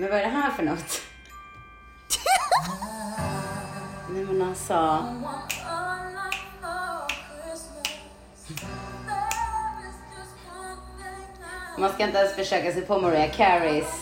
Men vad är det här för något? Nej men alltså. Man ska inte ens försöka sig på Mariah Careys.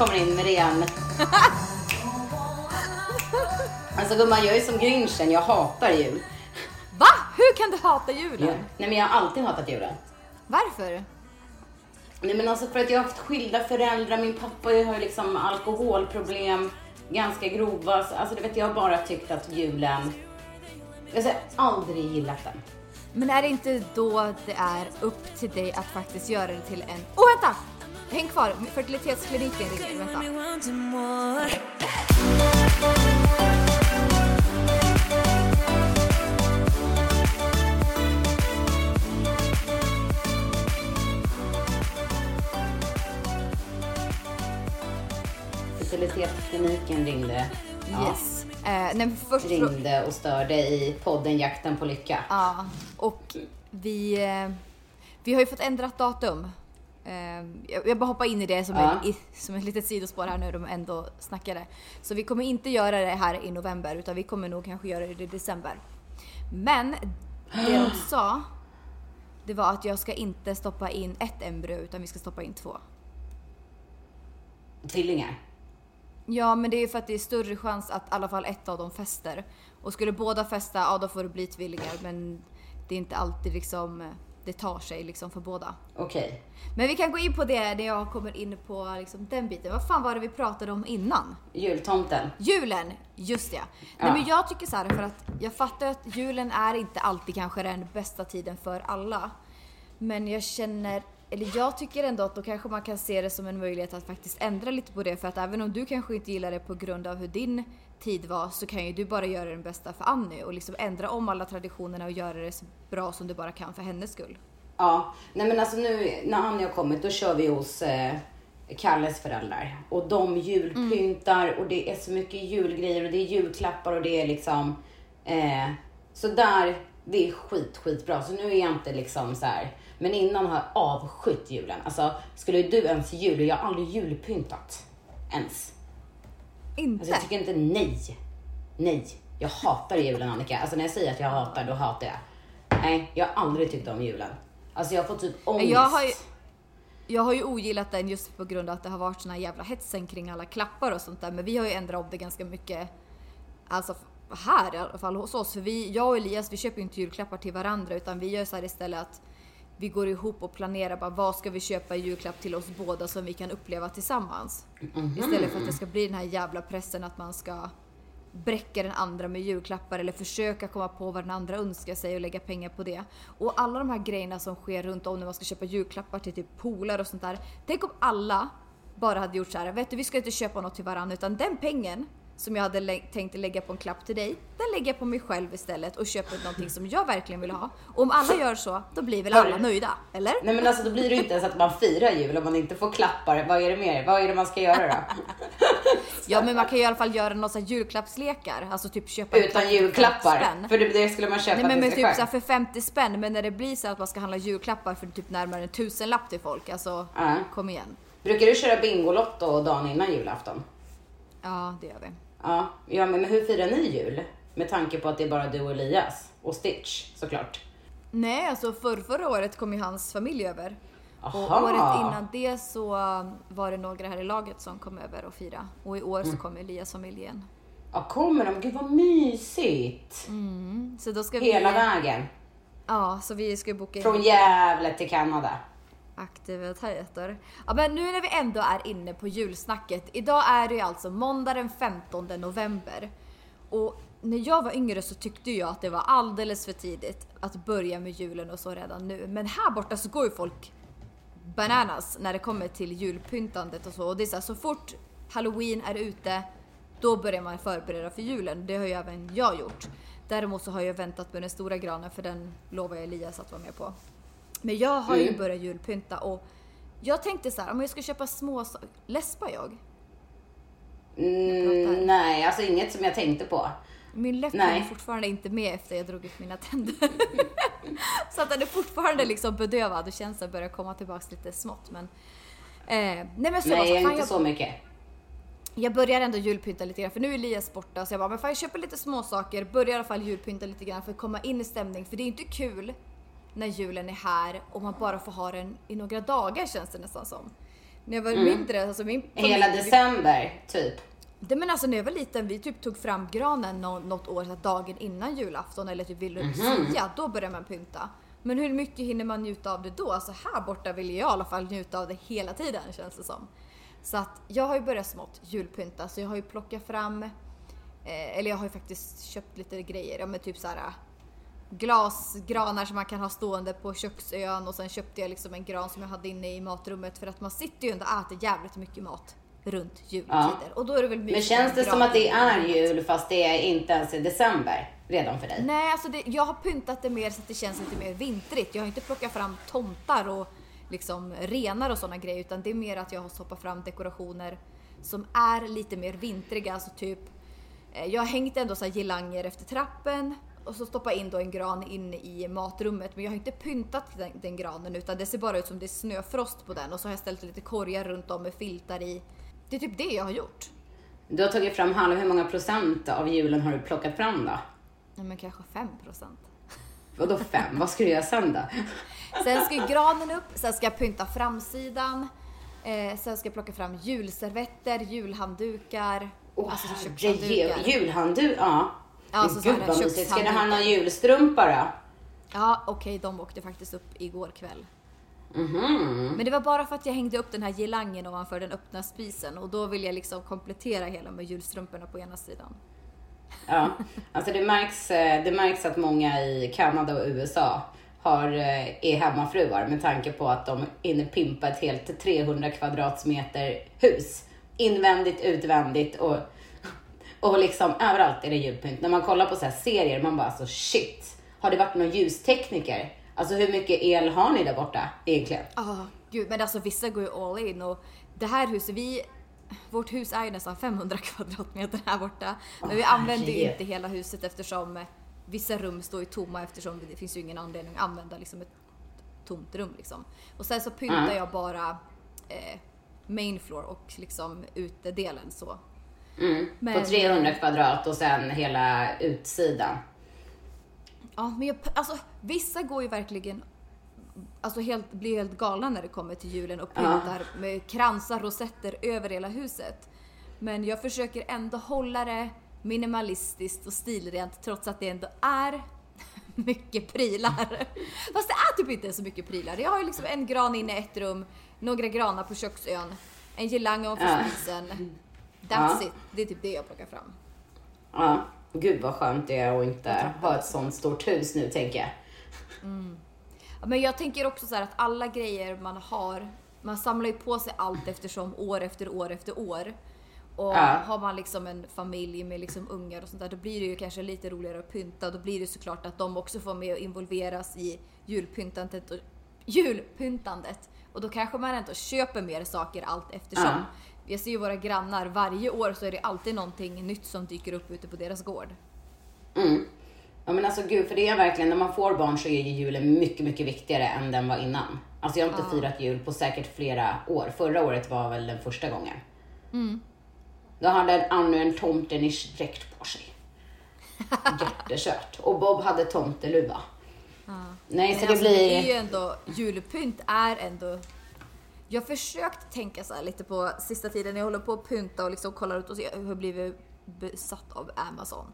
Kommer in med det igen? Alltså gumman, jag är som grinchen. Jag hatar jul. Va? Hur kan du hata julen? Nej men jag har alltid hatat julen. Varför? Nej men alltså för att jag har haft skilda föräldrar. Min pappa har ju liksom alkoholproblem, ganska grova. Alltså du vet, jag har bara tyckt att julen... Jag har aldrig gillat den. Men är det inte då det är upp till dig att faktiskt göra det till en... Åh oh, vänta! Häng kvar, fertilitetskliniken ringer. Vänta. Fertilitetskliniken ringde. Ja. Yes. Eh, nej, först... Ringde och störde i podden Jakten på lycka. Ja, och vi, eh, vi har ju fått ändrat datum. Eh, jag, bara hoppar in i det som, Ja. i, som ett litet sidospår här nu de ändå snackade. Så vi kommer inte göra det här i november utan vi kommer nog kanske göra det i december. Men det de sa, det var att jag ska inte stoppa in ett embryo utan vi ska stoppa in två. Tvillingar. Ja, men det är ju för att det är större chans att i alla fall ett av dem fäster. Och skulle båda fästa, ja då får det bli tvillingar. Men det är inte alltid liksom, eh, det tar sig liksom för båda. Okej. Men vi kan gå in på det när jag kommer in på liksom den biten. Vad fan var det vi pratade om innan? Jultomten. Julen! Just det. Ja. Nej men jag tycker så här för att jag fattar att julen är inte alltid kanske den bästa tiden för alla. Men jag känner, eller jag tycker ändå att då kanske man kan se det som en möjlighet att faktiskt ändra lite på det. För att även om du kanske inte gillar det på grund av hur din tid var så kan ju du bara göra den bästa för Annie och liksom ändra om alla traditionerna och göra det så bra som du bara kan för hennes skull. Ja, nej men alltså nu när Annie har kommit då kör vi hos eh, Kalles föräldrar. Och de julpyntar och det är så mycket julgrejer och det är julklappar och det är liksom... Eh, så där, det är skit, skitbra. Så nu är jag inte liksom så här. Men innan har jag avskytt julen. Alltså, skulle du ens jul? Jag har aldrig julpyntat. Ens. Inte? Alltså jag tycker inte, nej. Nej. Jag hatar julen Annika. Alltså när jag säger att jag hatar, då hatar jag. Nej, jag har aldrig tyckt om julen. Alltså jag får typ ångest. Jag har ju, jag har ju ogillat den just på grund av att det har varit såna jävla hetsen kring alla klappar och sånt där. Men vi har ju ändrat om det ganska mycket. Alltså här i alla fall hos oss. För vi, jag och Elias vi köper ju inte julklappar till varandra utan vi gör så här istället att vi går ihop och planerar bara vad ska vi köpa i julklapp till oss båda som vi kan uppleva tillsammans. Istället för att det ska bli den här jävla pressen att man ska bräcka den andra med julklappar eller försöka komma på vad den andra önskar sig och lägga pengar på det. Och alla de här grejerna som sker runt om när man ska köpa julklappar till typ polare och sånt där. Tänk om alla bara hade gjort så här, vet du vi ska inte köpa något till varandra utan den pengen som jag hade lä- tänkt lägga på en klapp till dig, den lägger jag på mig själv istället och köper någonting som jag verkligen vill ha. Och om alla gör så, då blir väl alla nöjda? Eller? Nej men alltså då blir det ju inte ens att man firar jul om man inte får klappar. Vad är det mer? Vad är det man ska göra då? Ja men man kan ju i alla fall göra några julklappslekar, alltså typ köpa Utan för 50 julklappar. spänn. För det, det skulle man köpa Nej men till med sig typ själv. för 50 spänn, men när det blir så att man ska handla julklappar för typ närmare en tusenlapp till folk, alltså Ja. kom igen. Brukar du köra Bingolotto dagen innan julafton? Ja, det gör vi. Ja, ja men hur firar ni jul? Med tanke på att det är bara du och Elias. Och Stitch såklart. Nej, alltså för, förra året kom ju hans familj över. Och Aha. året innan det så var det några här i laget som kom över och fira. Och i år Mm. så kom Elias familj igen. Ja, kommer de? Gud vad mysigt! Så då ska Hela vi... vägen. Ja, så vi ska boka Från Gävle till Kanada aktiviteter. Ja, men nu när vi ändå är inne på julsnacket. Idag är det ju alltså måndag den 15 november. Och när jag var yngre så tyckte jag att det var alldeles för tidigt att börja med julen och så redan nu. Men här borta så går ju folk bananas när det kommer till julpyntandet och så. Och det är så, här, så fort halloween är ute, då börjar man förbereda för julen. Det har ju även jag gjort. Däremot så har jag väntat med den stora granen för den lovar jag Elias att vara med på. Men jag har ju Mm. börjat julpynta och jag tänkte så här, om jag ska köpa små saker, läspar jag? Mm, nej, alltså inget som jag tänkte på. Min läpp hänger fortfarande inte med efter jag drog ut mina tänder. så att den är fortfarande liksom bedövad och känseln börjar komma tillbaks lite smått. Men, eh, nej men så jag Nej, så, fan, inte jag, så mycket. jag börjar ändå julpynta lite grann för nu är Elias borta så jag bara, men fan jag köper lite små saker, börjar i alla fall julpynta lite grann för att komma in i stämning. För det är inte kul när julen är här och man bara får ha den i några dagar känns det nästan som. När jag var mindre, alltså min Mm. Hela december, typ. det, men alltså när jag var liten, vi typ tog fram granen nå- något år, så dagen innan julafton eller typ vid Lucia, då började man pynta. Men hur mycket hinner man njuta av det då? Alltså här borta vill jag i alla fall njuta av det hela tiden känns det som. Så att jag har ju börjat smått julpynta, så jag har ju plockat fram, eh, eller jag har ju faktiskt köpt lite grejer, ja men typ så här glasgranar som man kan ha stående på köksön och sen köpte jag liksom en gran som jag hade inne i matrummet för att man sitter ju ändå och äter jävligt mycket mat runt jultider. Och då är det väl Men känns det som att det är jul fast det är inte ens i december redan för dig? Nej, alltså det, jag har pyntat det mer så att det känns lite mer vintrigt. Jag har inte plockat fram tomtar och liksom renar och sådana grejer utan det är mer att jag har stoppat fram dekorationer som är lite mer vintriga. Alltså typ, eh, jag har hängt ändå så här girlanger efter trappen och så stoppa in då en gran in i matrummet men jag har inte pyntat den, den granen utan det ser bara ut som det är snöfrost på den och så har jag ställt lite korgar runt om med filtar i. Det är typ det jag har gjort. Du har tagit fram halv, hur många procent av julen har du plockat fram då? Nej, men kanske 5 procent. Vadå fem? Vad ska du göra sen då? Sen ska ju granen upp, sen ska jag pynta framsidan. Eh, sen ska jag plocka fram julservetter, julhanddukar. Åh alltså kökshanddukar. julhandduk, ja. Ja, så Gud vad mysigt. Ska du ha någon julstrumpa då? Ja, okej, de åkte faktiskt upp igår kväll. Mhm. Men det var bara för att jag hängde upp den här girlangen ovanför den öppna spisen och då vill jag liksom komplettera hela med julstrumporna på ena sidan. Ja, alltså det märks, eh, det märks att många i Kanada och USA har, eh, är hemmafruar med tanke på att de hinner pimpa ett helt 300 kvadratmeter hus. Invändigt, utvändigt och, och liksom överallt är det julpynt. När man kollar på så här serier, man bara alltså shit. Har det varit någon ljustekniker? Alltså hur mycket el har ni där borta egentligen? Ja, gud, men alltså vissa går ju all in och det här huset, vi, vårt hus är ju nästan 500 kvadratmeter här borta. Men vi använder ju inte hela huset eftersom vissa rum står ju tomma eftersom det finns ju ingen anledning att använda liksom ett tomt rum liksom. Och sen så pyntar Ja. jag bara eh, main floor och liksom utedelen så. Mm. Men- På 300 kvadrat och sen hela utsidan. Ja, men jag, alltså vissa går ju verkligen Alltså helt, blir helt galna när det kommer till julen och pyntar med kransar, rosetter över hela huset. Men jag försöker ändå hålla det minimalistiskt och stilrent trots att det ändå är mycket prylar. Fast det är typ inte så mycket prylar. Jag har ju liksom en gran inne i ett rum, några granar på köksön, en girlang ovanför Ja. spisen. That's Ja. it. Det är typ det jag plockar fram. Ja, gud vad skönt det är att inte ha ett sånt stort hus nu tänker jag. Ja, Men jag tänker också så här att alla grejer man har, man samlar ju på sig allt eftersom år efter år efter år. Och Ja. har man liksom en familj med liksom ungar och sånt där, då blir det ju kanske lite roligare att pynta. Då blir det såklart att de också får med och involveras i julpyntandet och, julpyntandet. Och då kanske man ändå köper mer saker allt eftersom. Ja. Jag ser ju våra grannar, varje år så är det alltid någonting nytt som dyker upp ute på deras gård. Mm. Ja men alltså gud, för det är verkligen, när man får barn så är ju julen mycket, mycket viktigare än den var innan. Alltså jag har inte firat jul på säkert flera år. Förra året var väl den första gången. Då hade Annu en tomtenisch-dräkt på sig. Jättekört. Och Bob hade tomteluva. Nej, så det alltså, det är blir... ju ändå, julpynt är ändå... Jag har försökt tänka så lite på sista tiden jag håller på att pynta och liksom kollar ut och ser, jag har blivit besatt av Amazon.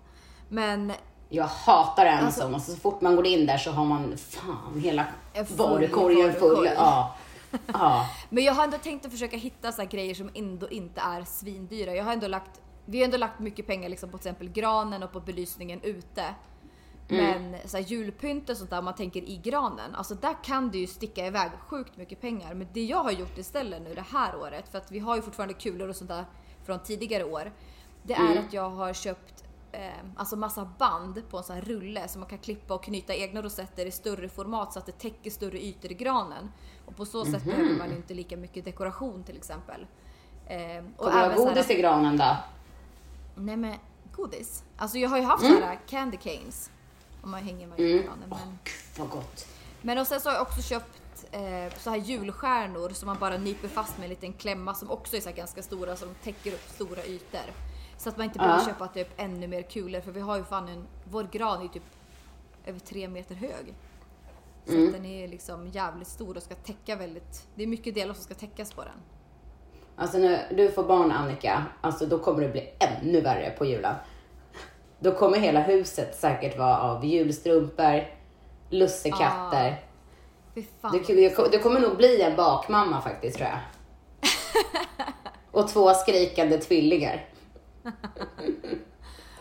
Men Jag hatar Amazon Alltså- så fort man går in där så har man fan hela varukorgen full. Ja. Ja. Men jag har ändå tänkt att försöka hitta så grejer som ändå inte är svindyra. Jag har ändå lagt, vi har ändå lagt mycket pengar liksom på till exempel granen och på belysningen ute. Men så här, julpynt och sånt där, man tänker i granen, alltså där kan det ju sticka iväg sjukt mycket pengar. Men det jag har gjort istället nu det här året, för att vi har ju fortfarande kulor och sånt där från tidigare år. Det är att jag har köpt eh, alltså massa band på en sån här rulle som man kan klippa och knyta egna rosetter i större format så att det täcker större ytor i granen. Och på så sätt behöver man inte lika mycket dekoration till exempel. Eh, och Kommer du ha så här- godis i granen då? Nej men godis. Alltså jag har ju haft Mm. sådana här candy canes. Om man hänger i granen. Men, Gud vad gott. men och sen så har jag också köpt eh, så här julstjärnor som man bara nyper fast med en liten klämma som också är så ganska stora som täcker upp stora ytor. Så att man inte behöver Ja. köpa typ ännu mer kulor för vi har ju fan en, vår gran är typ över tre meter hög. Så Mm. att den är liksom jävligt stor och ska täcka väldigt, det är mycket delar som ska täckas på den. Alltså när du får barn Annika, alltså då kommer det bli ännu värre på julen. Då kommer hela huset säkert vara av julstrumpor, lussekatter. Fan. Du, du, du kommer nog bli en bakmamma faktiskt tror jag. Och två skrikande tvillingar.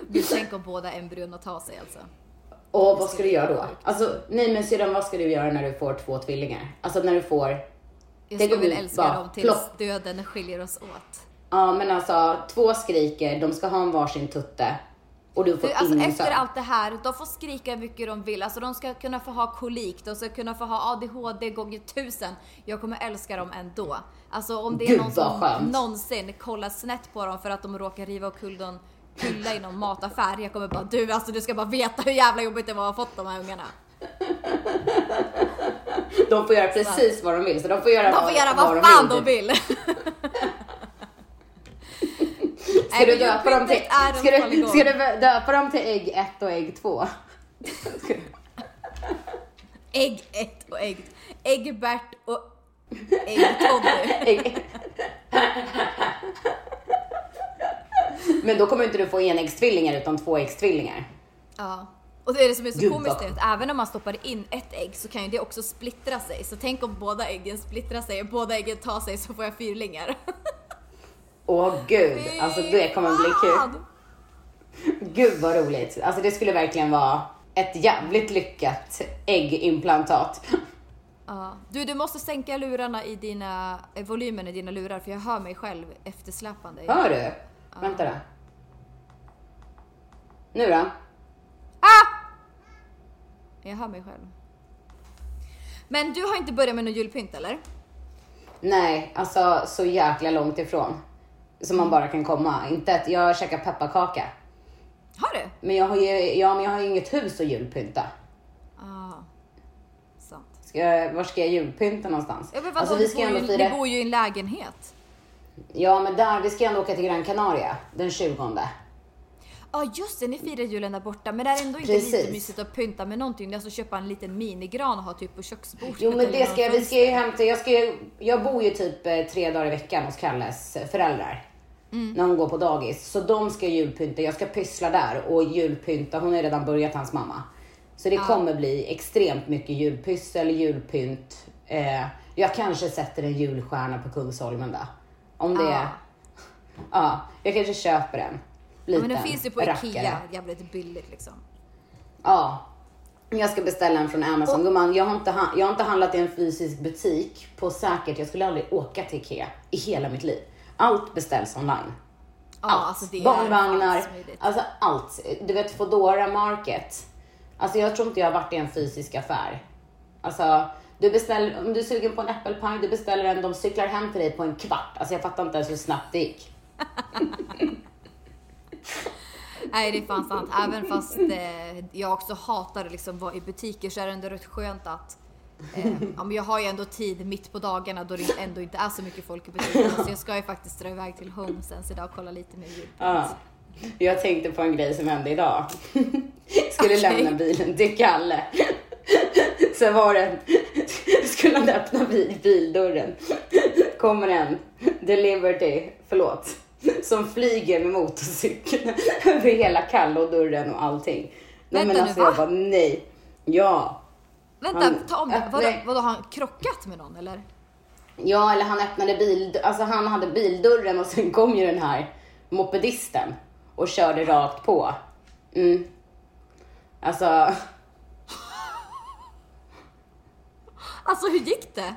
Gud, tänk om båda embryona tar sig alltså. Och vad ska du göra då? Alltså, nej men syrran, vad ska du göra när du får två tvillingar? Alltså när du får, Jag skulle ut älska bara dem tills plopp. döden skiljer oss åt. ja men alltså två skriker, de ska ha en varsin tutte. Och du får För, alltså, ingen efter allt det här, de får skrika hur mycket de vill. Alltså, de ska kunna få ha kolik, de ska kunna få ha ADHD gånger tusen. Jag kommer älska dem ändå. Alltså om det är Gud, någon vad som skönt. någonsin kollar snett på dem för att de råkar riva omkull någon hylla i någon mataffär. Jag kommer bara, du alltså du ska bara veta hur jävla jobbigt det var att ha fått de här ungarna. De får göra precis vad de vill. Så de får göra, De får göra vad fan de vill. Ska du döpa dem till, ska du, ska du döpa dem till ägg 1 och ägg 2? Ägg 1 och ägg... Äggbert och ägg-Toddy. Ägg. Men då kommer inte du få enäggstvillingar utan tvåäggstvillingar. Ja. Och det är det som är så Gud, komiskt är att även om man stoppar in ett ägg så kan ju det också splittra sig. Så tänk om båda äggen splittrar sig och båda äggen tar sig så får jag fyrlingar. Åh gud, alltså det kommer bli kul. Gud vad roligt. Alltså det skulle verkligen vara ett jävligt lyckat äggimplantat. Ja. Du, du måste sänka lurarna i dina, eh, volymen i dina lurar för jag hör mig själv eftersläpande. Hör du? Vänta då. Nu då? Jag hör mig själv. Men du har inte börjat med någon julpynt eller? Nej, alltså så jäkla långt ifrån. Som man bara kan komma. Inte att jag käkar pepparkaka. Har du? Men jag har ju, ja, men jag har ju inget hus att julpynta. Ah, sant. Ska jag, var ska jag julpynta någonstans? Ja, men vadå, alltså, vi ska du, ändå ju, fira... ni bor ju i en lägenhet. Ja, men där, vi ska ändå åka till Gran Canaria den 20. Ja ah, just det, ni firar julen där borta. Men det är ändå inte Precis. lite mysigt att pynta med någonting. Alltså köpa en liten minigran och ha typ på köksbordet. Jo, men det ska jag, vi ska ju hämta, jag, ska ju, jag bor ju typ eh, tre dagar i veckan hos Kalles föräldrar. När hon går på dagis. Så de ska julpynta, jag ska pyssla där och julpynta. Hon har redan börjat, hans mamma. Så det kommer bli extremt mycket julpyssel, julpynt. Eh, jag kanske sätter en julstjärna på Kungsholmen då. Om det Ja. är... Ja, jag kanske köper en. Ja, Liten men den finns ju på rackare. Ikea, jävligt billigt liksom. Ja. Jag ska beställa en från Amazon. Gumman, jag har, inte, jag har inte handlat i en fysisk butik på säkert. Jag skulle aldrig åka till Ikea i hela mitt liv. Allt beställs online. Ja, Allt. alltså det Barnvagnar, alltså allt. Du vet Foodora Market. Alltså jag tror inte jag har varit i en fysisk affär. Alltså, du beställer, om du är sugen på en äppelpaj, du beställer en, de cyklar hem till dig på en kvart. Alltså jag fattar inte ens hur snabbt det gick. Nej det är fan sant. Även fast eh, jag också hatar liksom vara i butiker så är det ändå rätt skönt att eh, ja, men jag har ju ändå tid mitt på dagarna då det ändå inte är så mycket folk i butikerna. Så jag ska ju faktiskt dra iväg till Homesense idag och kolla lite mer julpynt. Ja. Jag tänkte på en grej som hände idag. Skulle Okej. lämna bilen till Kalle. Så var det, skulle han öppna bil, bildörren. Kommer en Deliverty, förlåt, som flyger med motorcykeln över hela Kalle och dörren och allting. Nej, Vänta men nu, alltså va? jag bara nej. Ja. Vänta, Han ta om det. Vadå, öppnar- vadå, har han krockat med någon eller? Ja, eller han öppnade bil, alltså han hade bildörren och sen kom ju den här mopedisten och körde rakt på. Mm. Alltså, Alltså hur gick det?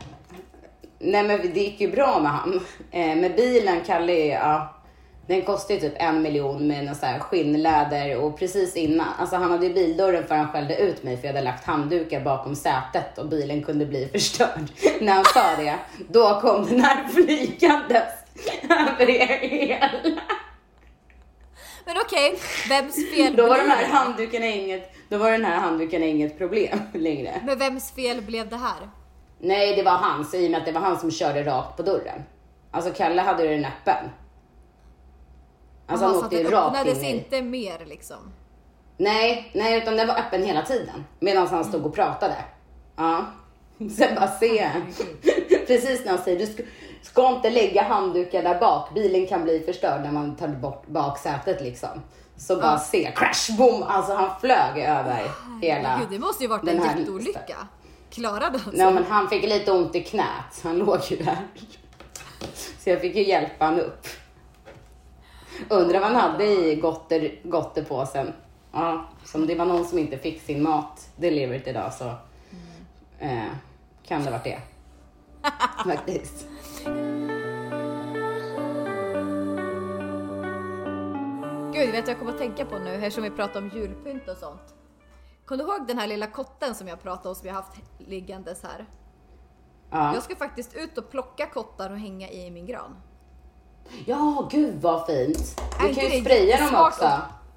nej men det gick ju bra med han. Eh, med bilen, Kalle, ja, den kostade ju typ en miljon med någon så här skinnläder och precis innan, alltså han hade ju bildörren för han skällde ut mig för jag hade lagt handdukar bakom sätet och bilen kunde bli förstörd. När han sa det, då kom den här flygandes över er hela. Men okej, vems fel Då var blev de här det? handdukarna inget, då var den här handdukarna inget problem längre. Men vems fel blev det här? Nej, det var hans i och med att det var han som körde rakt på dörren. Alltså Kalle hade ju den öppen. Alltså Jaha, han så åkte ju det öppnades in inte mer liksom? Nej, nej, utan den var öppen hela tiden. Medan han stod och pratade. Ja. Sen bara se. Precis när han säger, du ska, ska inte lägga handdukar där bak. Bilen kan bli förstörd när man tar bort baksätet liksom. Så bara se, crash, boom. Alltså han flög över hela... Gud, det måste ju varit en jätteolycka. Klarade han sig? Nej men han fick lite ont i knät. Han låg ju där. Så jag fick ju hjälpa han upp. Undrar vad han hade i gotter, gottepåsen. Ja, som det var någon som inte fick sin mat delivered idag så eh, kan det varit det. Faktiskt. Gud, vet du vad jag kommer att tänka på nu eftersom vi pratar om julpynt och sånt? Kommer du ihåg den här lilla kotten som jag pratade om som jag haft liggandes här? Ja. Jag ska faktiskt ut och plocka kottar och hänga i min gran. Ja, gud vad fint. Du kan ju spraya dem också. och-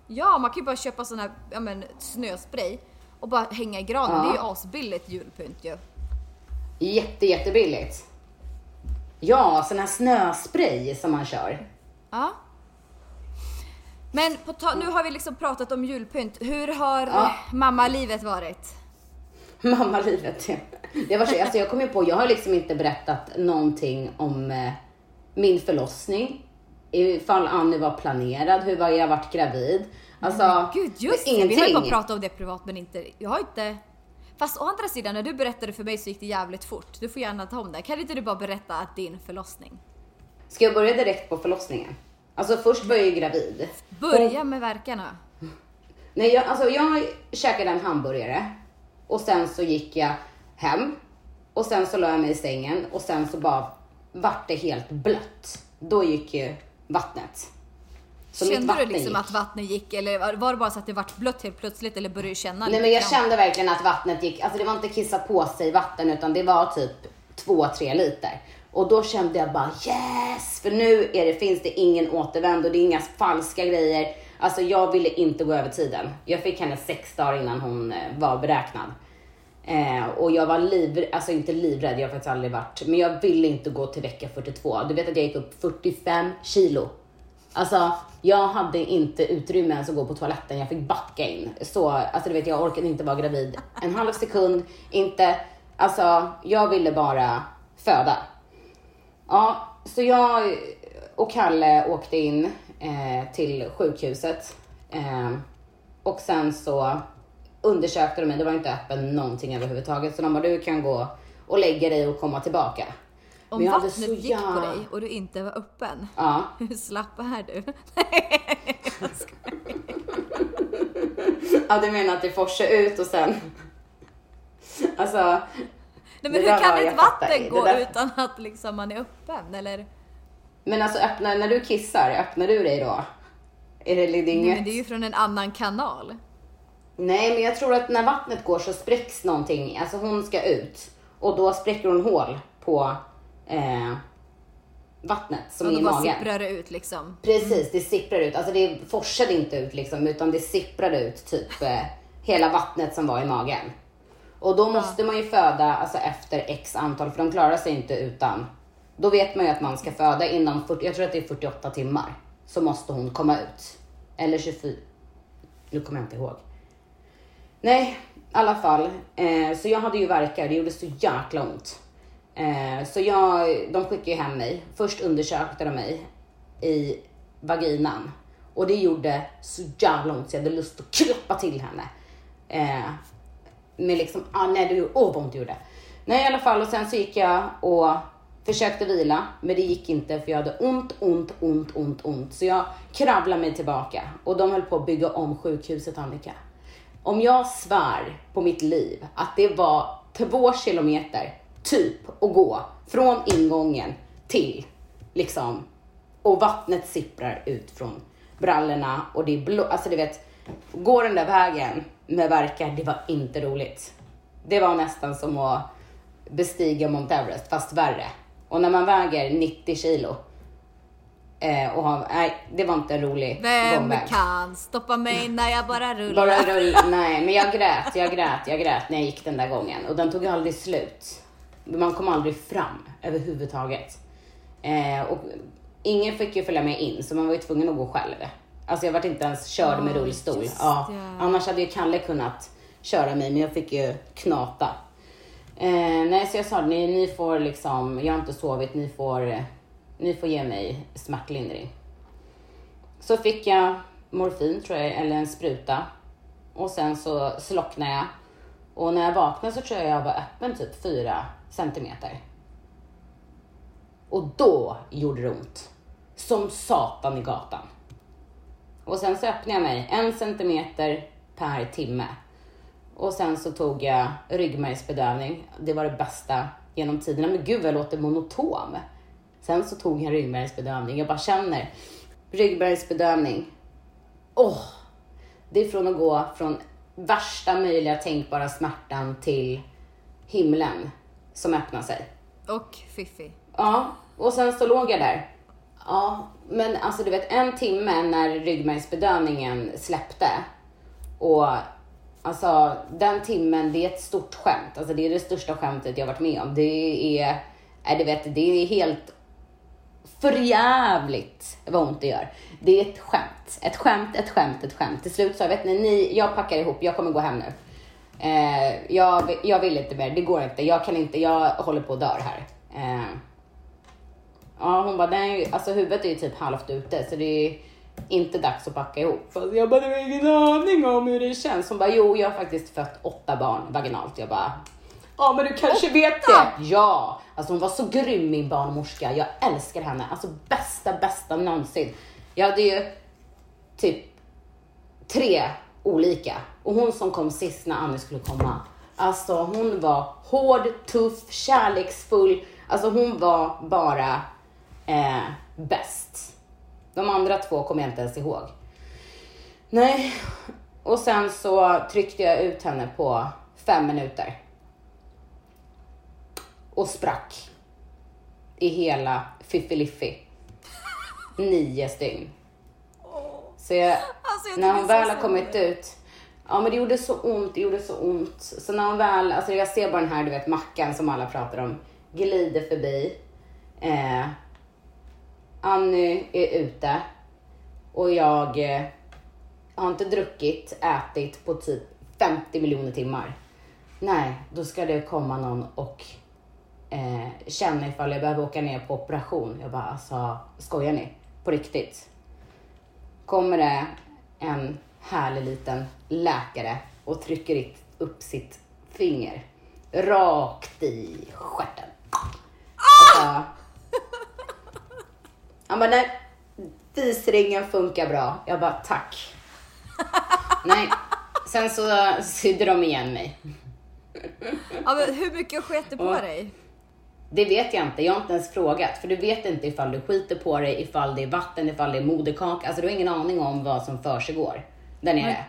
Ja, man kan ju bara köpa sån här ja, men, snöspray och bara hänga i granen. Ja. Det är ju asbilligt julpynt ju. Jätte, jättebilligt. Ja, sån här snöspray som man kör. Ja. Men nu har vi liksom pratat om julpynt. Hur har Ja. mammalivet varit? Mammalivet. ja. Det var så, alltså jag kom ju på, jag har liksom inte berättat någonting om eh, min förlossning. Ifall Annie var planerad, hur var jag varit gravid. Alltså, Gud just det, ingenting. vi har ju bara pratat om det privat men inte, jag har inte Fast å andra sidan när du berättade för mig så gick det jävligt fort. Du får gärna ta om det. Kan inte du bara berätta att din förlossning? Ska jag börja direkt på förlossningen? Alltså först var jag ju gravid. Börja med verkarna. Nej, jag, alltså jag käkade en hamburgare och sen så gick jag hem och sen så la jag mig i sängen och sen så bara vart det helt blött. Då gick ju vattnet. Så Kände du liksom gick. att vattnet gick eller var- det bara så att det vart blött helt plötsligt eller började du känna Nej men jag kände verkligen att vattnet gick, alltså det var inte kissa på sig vatten utan det var typ två, tre liter. Och då kände jag bara yes! För nu är det, finns det ingen återvändo, det är inga falska grejer. Alltså jag ville inte gå över tiden. Jag fick henne sex dagar innan hon eh, var beräknad. Eh, och jag var livrädd, alltså inte livrädd, jag har faktiskt aldrig varit, men jag ville inte gå till vecka 42. Du vet att jag gick upp 45 kilo. Alltså, jag hade inte utrymme ens att gå på toaletten, jag fick backa in. Så, alltså du vet, jag orkade inte vara gravid en halv sekund, inte, alltså jag ville bara föda. Ja, så jag och Kalle åkte in eh, till sjukhuset. Eh, och sen så undersökte de mig, det var inte öppen någonting överhuvudtaget. Så de bara, du kan gå och lägga dig och komma tillbaka. Om vattnet så gick på jä- dig och du inte var öppen, Ja. hur slapp är du? Ja, du menar att det forsar ut och sen... Alltså, Nej men hur kan ett vatten gå där- utan att liksom man är öppen eller? men alltså öppna, när du kissar, öppnar du dig då? Är det, det är Nej, inget... men det är ju från en annan kanal. Nej, men jag tror att när vattnet går så spräcks någonting. Alltså hon ska ut och då spräcker hon hål på eh, vattnet som är i magen. sipprar det ut liksom. Precis, det sipprar ut. Alltså det forsade inte ut liksom, utan det sipprade ut typ eh, hela vattnet som var i magen. Och då måste man ju föda alltså, efter x antal, för de klarar sig inte utan. Då vet man ju att man ska föda inom, 40, jag tror att det är 48 timmar, så måste hon komma ut. Eller 24, nu kommer jag inte ihåg. Nej, i alla fall. Eh, så jag hade ju värkar, det gjorde så jäkla ont. Eh, så jag, de skickade ju hem mig. Först undersökte de mig i vaginan. Och det gjorde så jävla ont så jag hade lust att klappa till henne. Eh, med liksom, ah, nej det gjorde, åh vad ont det gjorde. Nej i alla fall och sen så gick jag och försökte vila, men det gick inte för jag hade ont, ont, ont, ont, ont. Så jag kravlade mig tillbaka och de höll på att bygga om sjukhuset Annika. Om jag svär på mitt liv att det var två kilometer, typ, att gå från ingången till liksom, och vattnet sipprar ut från brallorna och det är blå, alltså du vet, gå den där vägen med verkar, det var inte roligt. Det var nästan som att bestiga Mount Everest, fast värre. Och när man väger 90 kilo eh, och har, nej, det var inte en rolig Vem gångväg. kan stoppa mig när jag bara rullar? Bara rull, nej, men jag grät, jag grät, jag grät när jag gick den där gången och den tog aldrig slut. Man kom aldrig fram överhuvudtaget. Eh, och ingen fick ju följa med in så man var ju tvungen att gå själv. Alltså jag vart inte ens körd med Ja, rullstol. Ja, annars hade ju Kalle kunnat köra mig men jag fick ju knata. Eh, nej, så jag sa ni, ni får liksom, jag har inte sovit, ni får, ni får ge mig smärtlindring. Så fick jag morfin tror jag, eller en spruta. Och sen så slocknade jag. Och när jag vaknade så tror jag jag var öppen typ fyra centimeter. Och då gjorde det ont. Som satan i gatan. Och sen så öppnade jag mig en centimeter per timme. Och sen så tog jag ryggmärgsbedövning. Det var det bästa genom tiderna. Men gud vad jag låter monotom. Sen så tog jag ryggmärgsbedövning. Jag bara känner ryggmärgsbedövning. Åh! det är från att gå från värsta möjliga tänkbara smärtan till himlen som öppnar sig. Och Fiffi. Ja, och sen så låg jag där. Ja, men alltså du vet en timme när ryggmärgsbedövningen släppte och alltså den timmen, det är ett stort skämt. Alltså det är det största skämtet jag varit med om. Det är, nej, du vet, det är helt förjävligt vad ont det gör. Det är ett skämt. Ett skämt, ett skämt, ett skämt. Till slut sa jag, vet ni, ni jag packar ihop, jag kommer gå hem nu. Eh, jag, jag vill inte mer, det går inte. Jag kan inte, jag håller på att dör här. Eh, ja, hon bara, nej, alltså huvudet är ju typ halvt ute så det är inte dags att packa ihop. Fast jag bara, du har ingen aning om hur det känns. Hon bara, jo, jag har faktiskt fött åtta barn vaginalt. Jag bara, ja men du kanske vet det. Ja, alltså hon var så grym min barnmorska. Jag älskar henne. Alltså bästa, bästa någonsin. Jag hade ju typ tre olika. Och hon som kom sist när Annie skulle komma. Alltså hon var hård, tuff, kärleksfull. Alltså hon var bara eh, bäst. De andra två kommer jag inte ens ihåg. Nej, och sen så tryckte jag ut henne på fem minuter. Och sprack. i hela Fiffiliffi. Nio stygn. Så jag, Alltså, jag när hon väl har kommit ut, ja men det gjorde så ont, det gjorde så ont. Så när hon väl, alltså jag ser bara den här du vet mackan som alla pratar om, glider förbi. Eh, Anny är ute och jag eh, har inte druckit, ätit på typ 50 miljoner timmar. Nej, då ska det komma någon och eh, känna ifall jag behöver åka ner på operation. Jag bara, alltså skojar ni? På riktigt? Kommer det en härlig liten läkare och trycker upp sitt finger rakt i stjärten. Alltså, han bara, nej, fisringen funkar bra. Jag bara, tack. nej, sen så sydde de igen mig. Ja, men hur mycket sket du på Ja. dig? Det vet jag inte. Jag har inte ens frågat. För du vet inte ifall du skiter på dig, ifall det är vatten, ifall det är moderkaka. Alltså du har ingen aning om vad som försiggår där nere.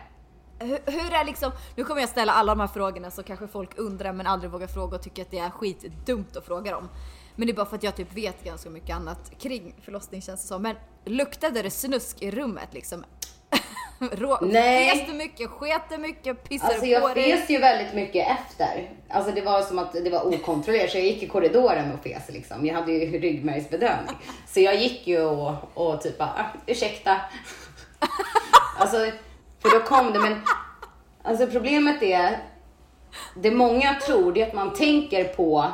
Hur, hur är liksom, nu kommer jag ställa alla de här frågorna så kanske folk undrar men aldrig vågar fråga och tycker att det är skitdumt att fråga dem. Men det är bara för att jag typ vet ganska mycket annat kring förlossning känns det som. Men luktade det snusk i rummet liksom? Rå, Nej. Fes du mycket? Sket du mycket? Pissade Alltså på jag dig? fes ju väldigt mycket efter. Alltså det var som att det var okontrollerat. Så jag gick i korridoren och fes liksom. Jag hade ju ryggmärgsbedövning. Så jag gick ju och, och typ bara, ah, ursäkta. Alltså, för då kom det. Men alltså problemet är, det många tror det är att man tänker på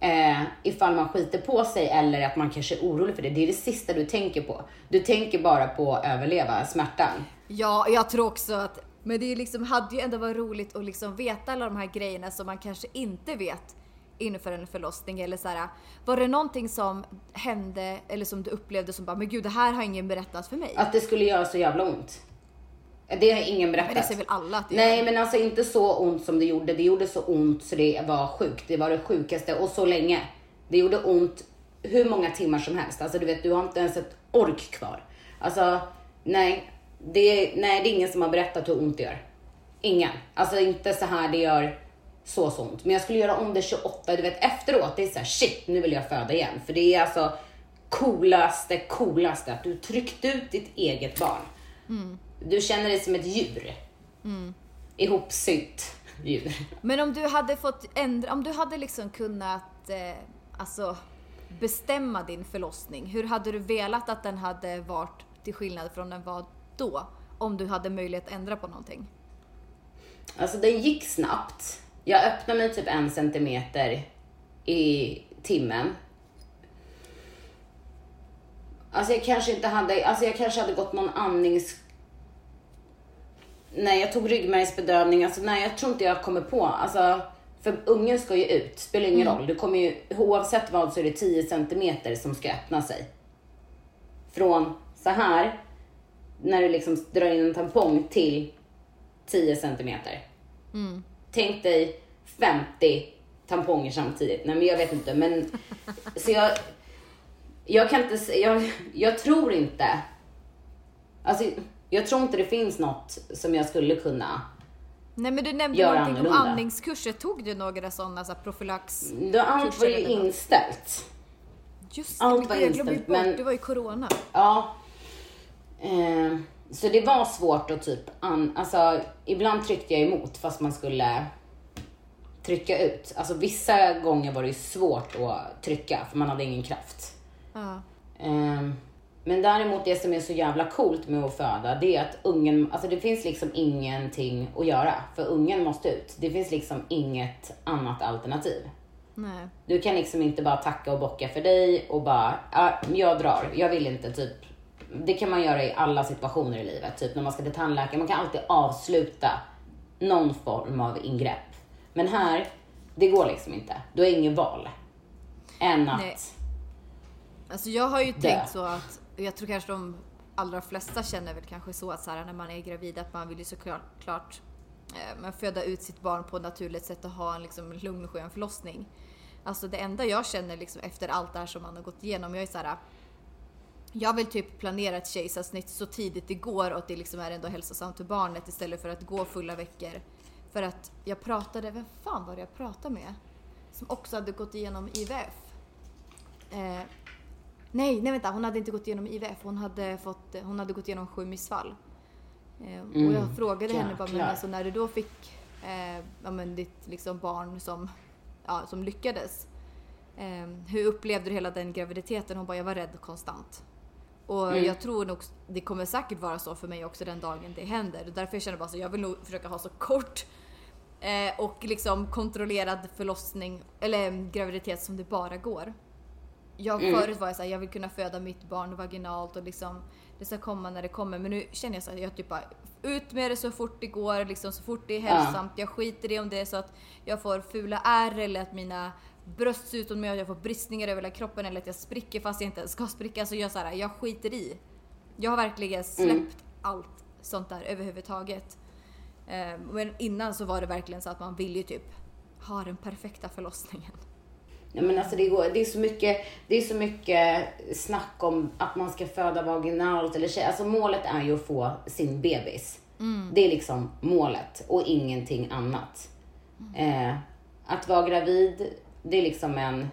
eh, ifall man skiter på sig eller att man kanske är orolig för det. Det är det sista du tänker på. Du tänker bara på att överleva smärtan. Ja, jag tror också att men det är liksom, hade ju ändå varit roligt att liksom veta alla de här grejerna som man kanske inte vet inför en förlossning eller så här. Var det någonting som hände eller som du upplevde som bara, men gud det här har ingen berättat för mig? Att det skulle göra så jävla ont. Det har ingen berättat. Men det säger väl alla att det Nej, gör? men alltså inte så ont som det gjorde. Det gjorde så ont så det var sjukt. Det var det sjukaste och så länge. Det gjorde ont hur många timmar som helst. Alltså du vet, du har inte ens ett ork kvar. Alltså, nej. Det, nej, det är ingen som har berättat hur ont det gör. Ingen. Alltså inte så här det gör så så ont. Men jag skulle göra om det 28, du vet efteråt. Det är så här, shit, nu vill jag föda igen. För det är alltså coolaste, coolaste att du tryckt ut ditt eget barn. Du känner dig som ett djur. Ihopsytt djur. Men om du hade fått ändra, om du hade liksom kunnat eh, alltså bestämma din förlossning, hur hade du velat att den hade varit till skillnad från den var då? Om du hade möjlighet att ändra på någonting? Alltså den gick snabbt. Jag öppnade mig typ en centimeter i timmen. Alltså jag kanske inte hade, alltså jag kanske hade gått någon andnings... Nej, jag tog ryggmärgsbedövning. Alltså nej, jag tror inte jag kommer på. Alltså, för ungen ska ju ut, spelar ingen roll. Du kommer ju, oavsett vad så är det 10 centimeter som ska öppna sig. Från så här, när du liksom drar in en tampong till 10 centimeter. Tänk dig 50 tamponger samtidigt. Nej men jag vet inte men så jag, jag kan inte, jag, jag tror inte, alltså jag tror inte det finns något som jag skulle kunna. Nej men du nämnde Gör någonting om annorlunda. andningskurser. Tog du några sådana så här profylax? Då allt var ju inställt. Just det, allt var jag glömde bort. men- Det var ju corona. Ja. Eh, så det var svårt att typ, an, alltså ibland tryckte jag emot fast man skulle trycka ut. Alltså vissa gånger var det ju svårt att trycka för man hade ingen kraft. Ja. Ehm, men däremot det som är så jävla coolt med att föda, det är att ungen, alltså det finns liksom ingenting att göra. För ungen måste ut. Det finns liksom inget annat alternativ. Nej. Du kan liksom inte bara tacka och bocka för dig och bara, ja, jag drar, jag vill inte typ. Det kan man göra i alla situationer i livet, typ när man ska till tandläkaren. Man kan alltid avsluta någon form av ingrepp. Men här, det går liksom inte. Du har inget val. Än att, Nej. Alltså jag har ju Dö. tänkt så att, jag tror kanske de allra flesta känner väl kanske så att så här, när man är gravid att man vill ju såklart eh, men föda ut sitt barn på ett naturligt sätt och ha en liksom lugn och skön förlossning. Alltså det enda jag känner liksom efter allt det här som man har gått igenom, jag är så här. Jag vill typ planera ett kejsarsnitt så tidigt det går och att det liksom är ändå hälsosamt för barnet istället för att gå fulla veckor. För att jag pratade, vem fan var det jag pratade med? Som också hade gått igenom IVF. Eh, nej, nej vänta, hon hade inte gått igenom IVF. Hon hade, fått, hon hade gått igenom sju missfall. Eh, och jag Mm, frågade henne bara, men alltså när du då fick eh, ja, men ditt liksom barn som, ja, som lyckades. Eh, hur upplevde du hela den graviditeten? Hon bara, jag var rädd konstant. Och Mm. jag tror nog, det kommer säkert vara så för mig också den dagen det händer. Och därför jag känner bara så, jag vill nog försöka ha så kort eh, och liksom kontrollerad förlossning, eller eh, graviditet som det bara går. Jag, Mm. Förut var jag såhär, jag vill kunna föda mitt barn vaginalt och liksom det ska komma när det kommer. Men nu känner jag så här, jag typ bara ut med det så fort det går, liksom så fort det är hälsosamt. Jag skiter i om det är så att jag får fula ärr eller att mina bröst ser ut som jag, får bristningar över hela kroppen eller att jag spricker fast jag inte ens ska spricka. Så jag, så här, jag skiter i. Jag har verkligen släppt allt sånt där överhuvudtaget. Eh, Men innan så var det verkligen så att man ville ju typ ha den perfekta förlossningen. Ja, men alltså det, går, det, är så mycket, det är så mycket snack om att man ska föda vaginalt eller tjej. Alltså målet är ju att få sin bebis. Det är liksom målet och ingenting annat. Eh, att vara gravid, det är liksom en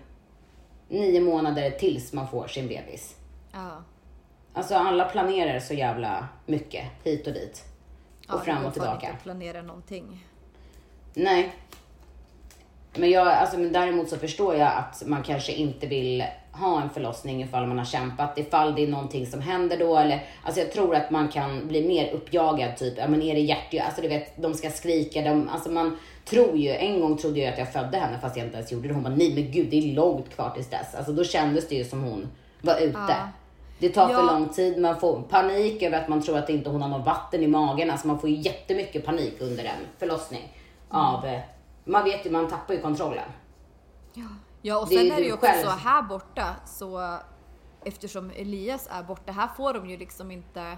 nio månader tills man får sin bebis. Ja. Alltså alla planerar så jävla mycket hit och dit. Och Ja, fram det går och fan tillbaka. inte att planera någonting. Nej. Men, jag, alltså, men däremot så förstår jag att man kanske inte vill ha en förlossning ifall man har kämpat, ifall det är någonting som händer då eller, alltså jag tror att man kan bli mer uppjagad typ, ja men är det hjärt, alltså du vet, de ska skrika, de, alltså man tror ju, en gång trodde jag att jag födde henne fast jag inte ens gjorde det. Hon bara, nej men gud det är långt kvar tills dess. Alltså då kändes det ju som hon var ute. Ja. Det tar Ja. för lång tid, man får panik över att man tror att inte hon har något vatten i magen. Alltså man får ju jättemycket panik under en förlossning. Av, eh, man vet ju, man tappar ju kontrollen. Ja och Det är sen är det ju också själv. så här borta så eftersom Elias är borta, här får de ju liksom inte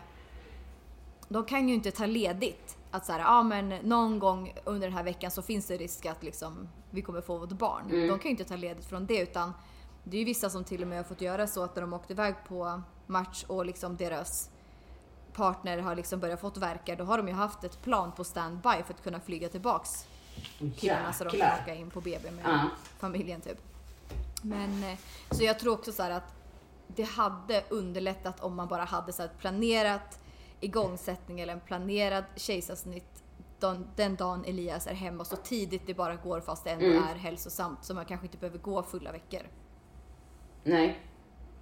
de kan ju inte ta ledigt. Att så här, ja men någon gång under den här veckan så finns det risk att liksom vi kommer få vårt barn. Mm. De kan ju inte ta ledigt från det utan det är ju vissa som till och med har fått göra så att när de åkte iväg på match och liksom deras partner har liksom börjat fått verka, då har de ju haft ett plan på standby för att kunna flyga tillbaks killarna så de kan åka in på BB med Ja. familjen typ. Men eh, så jag tror också så här att det hade underlättat om man bara hade så här planerat igångsättning eller en planerad kejsarsnitt den, den dagen Elias är hemma så tidigt det bara går fast det ändå Mm. är hälsosamt så man kanske inte behöver gå fulla veckor. Nej.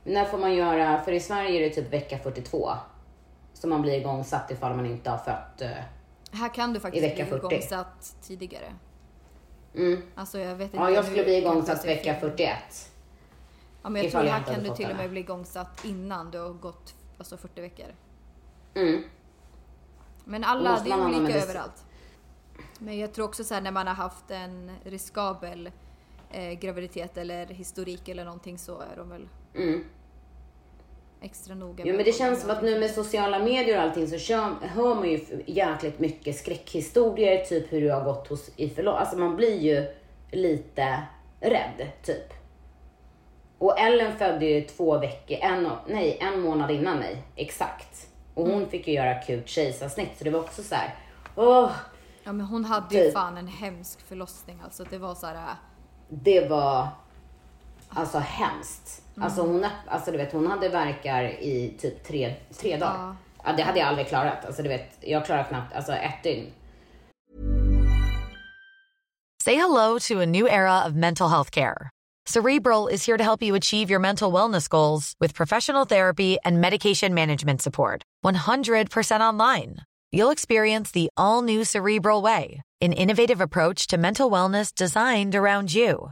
När får man göra, för i Sverige är det typ vecka 42. Så man blir igångsatt ifall man inte har fött. Här kan du faktiskt bli 40. igångsatt tidigare. Mm. Alltså jag vet inte. Ja, jag skulle bli igångsatt vecka fel. 41. Ja, men jag tror jag här kan du till och med bli igångsatt innan du har gått alltså 40 veckor. Mm. Men alla, det är olika överallt. Men jag tror också så här när man har haft en riskabel eh, graviditet eller historik eller någonting så är de väl Mm. Extra noga. Med men det känns som att nu med sociala medier och allting så kör, hör man ju jäkligt mycket skräckhistorier, typ hur det har gått hos, i förlo- Alltså man blir ju lite rädd, typ. Och Ellen födde ju två veckor, en, nej, en månad innan mig, exakt. Och hon Mm. fick ju göra akut kejsarsnitt, så det var också så här. åh, Ja men hon hade ju Typ. fan en hemsk förlossning alltså. Det var så här. äh, det var alltså hemskt. Alltså Mm. hon, alltså du vet, hon hade verkar i typ tre, tre dagar. Ja. Ja, det hade jag aldrig klarat. Alltså du vet, jag klarar knappt alltså ett dygn. Say hello to a new era of mental health care. Cerebral is here to help you achieve your mental wellness goals with professional therapy and medication management support. 100% online. You'll experience the all new Cerebral Way, an innovative approach to mental wellness designed around you.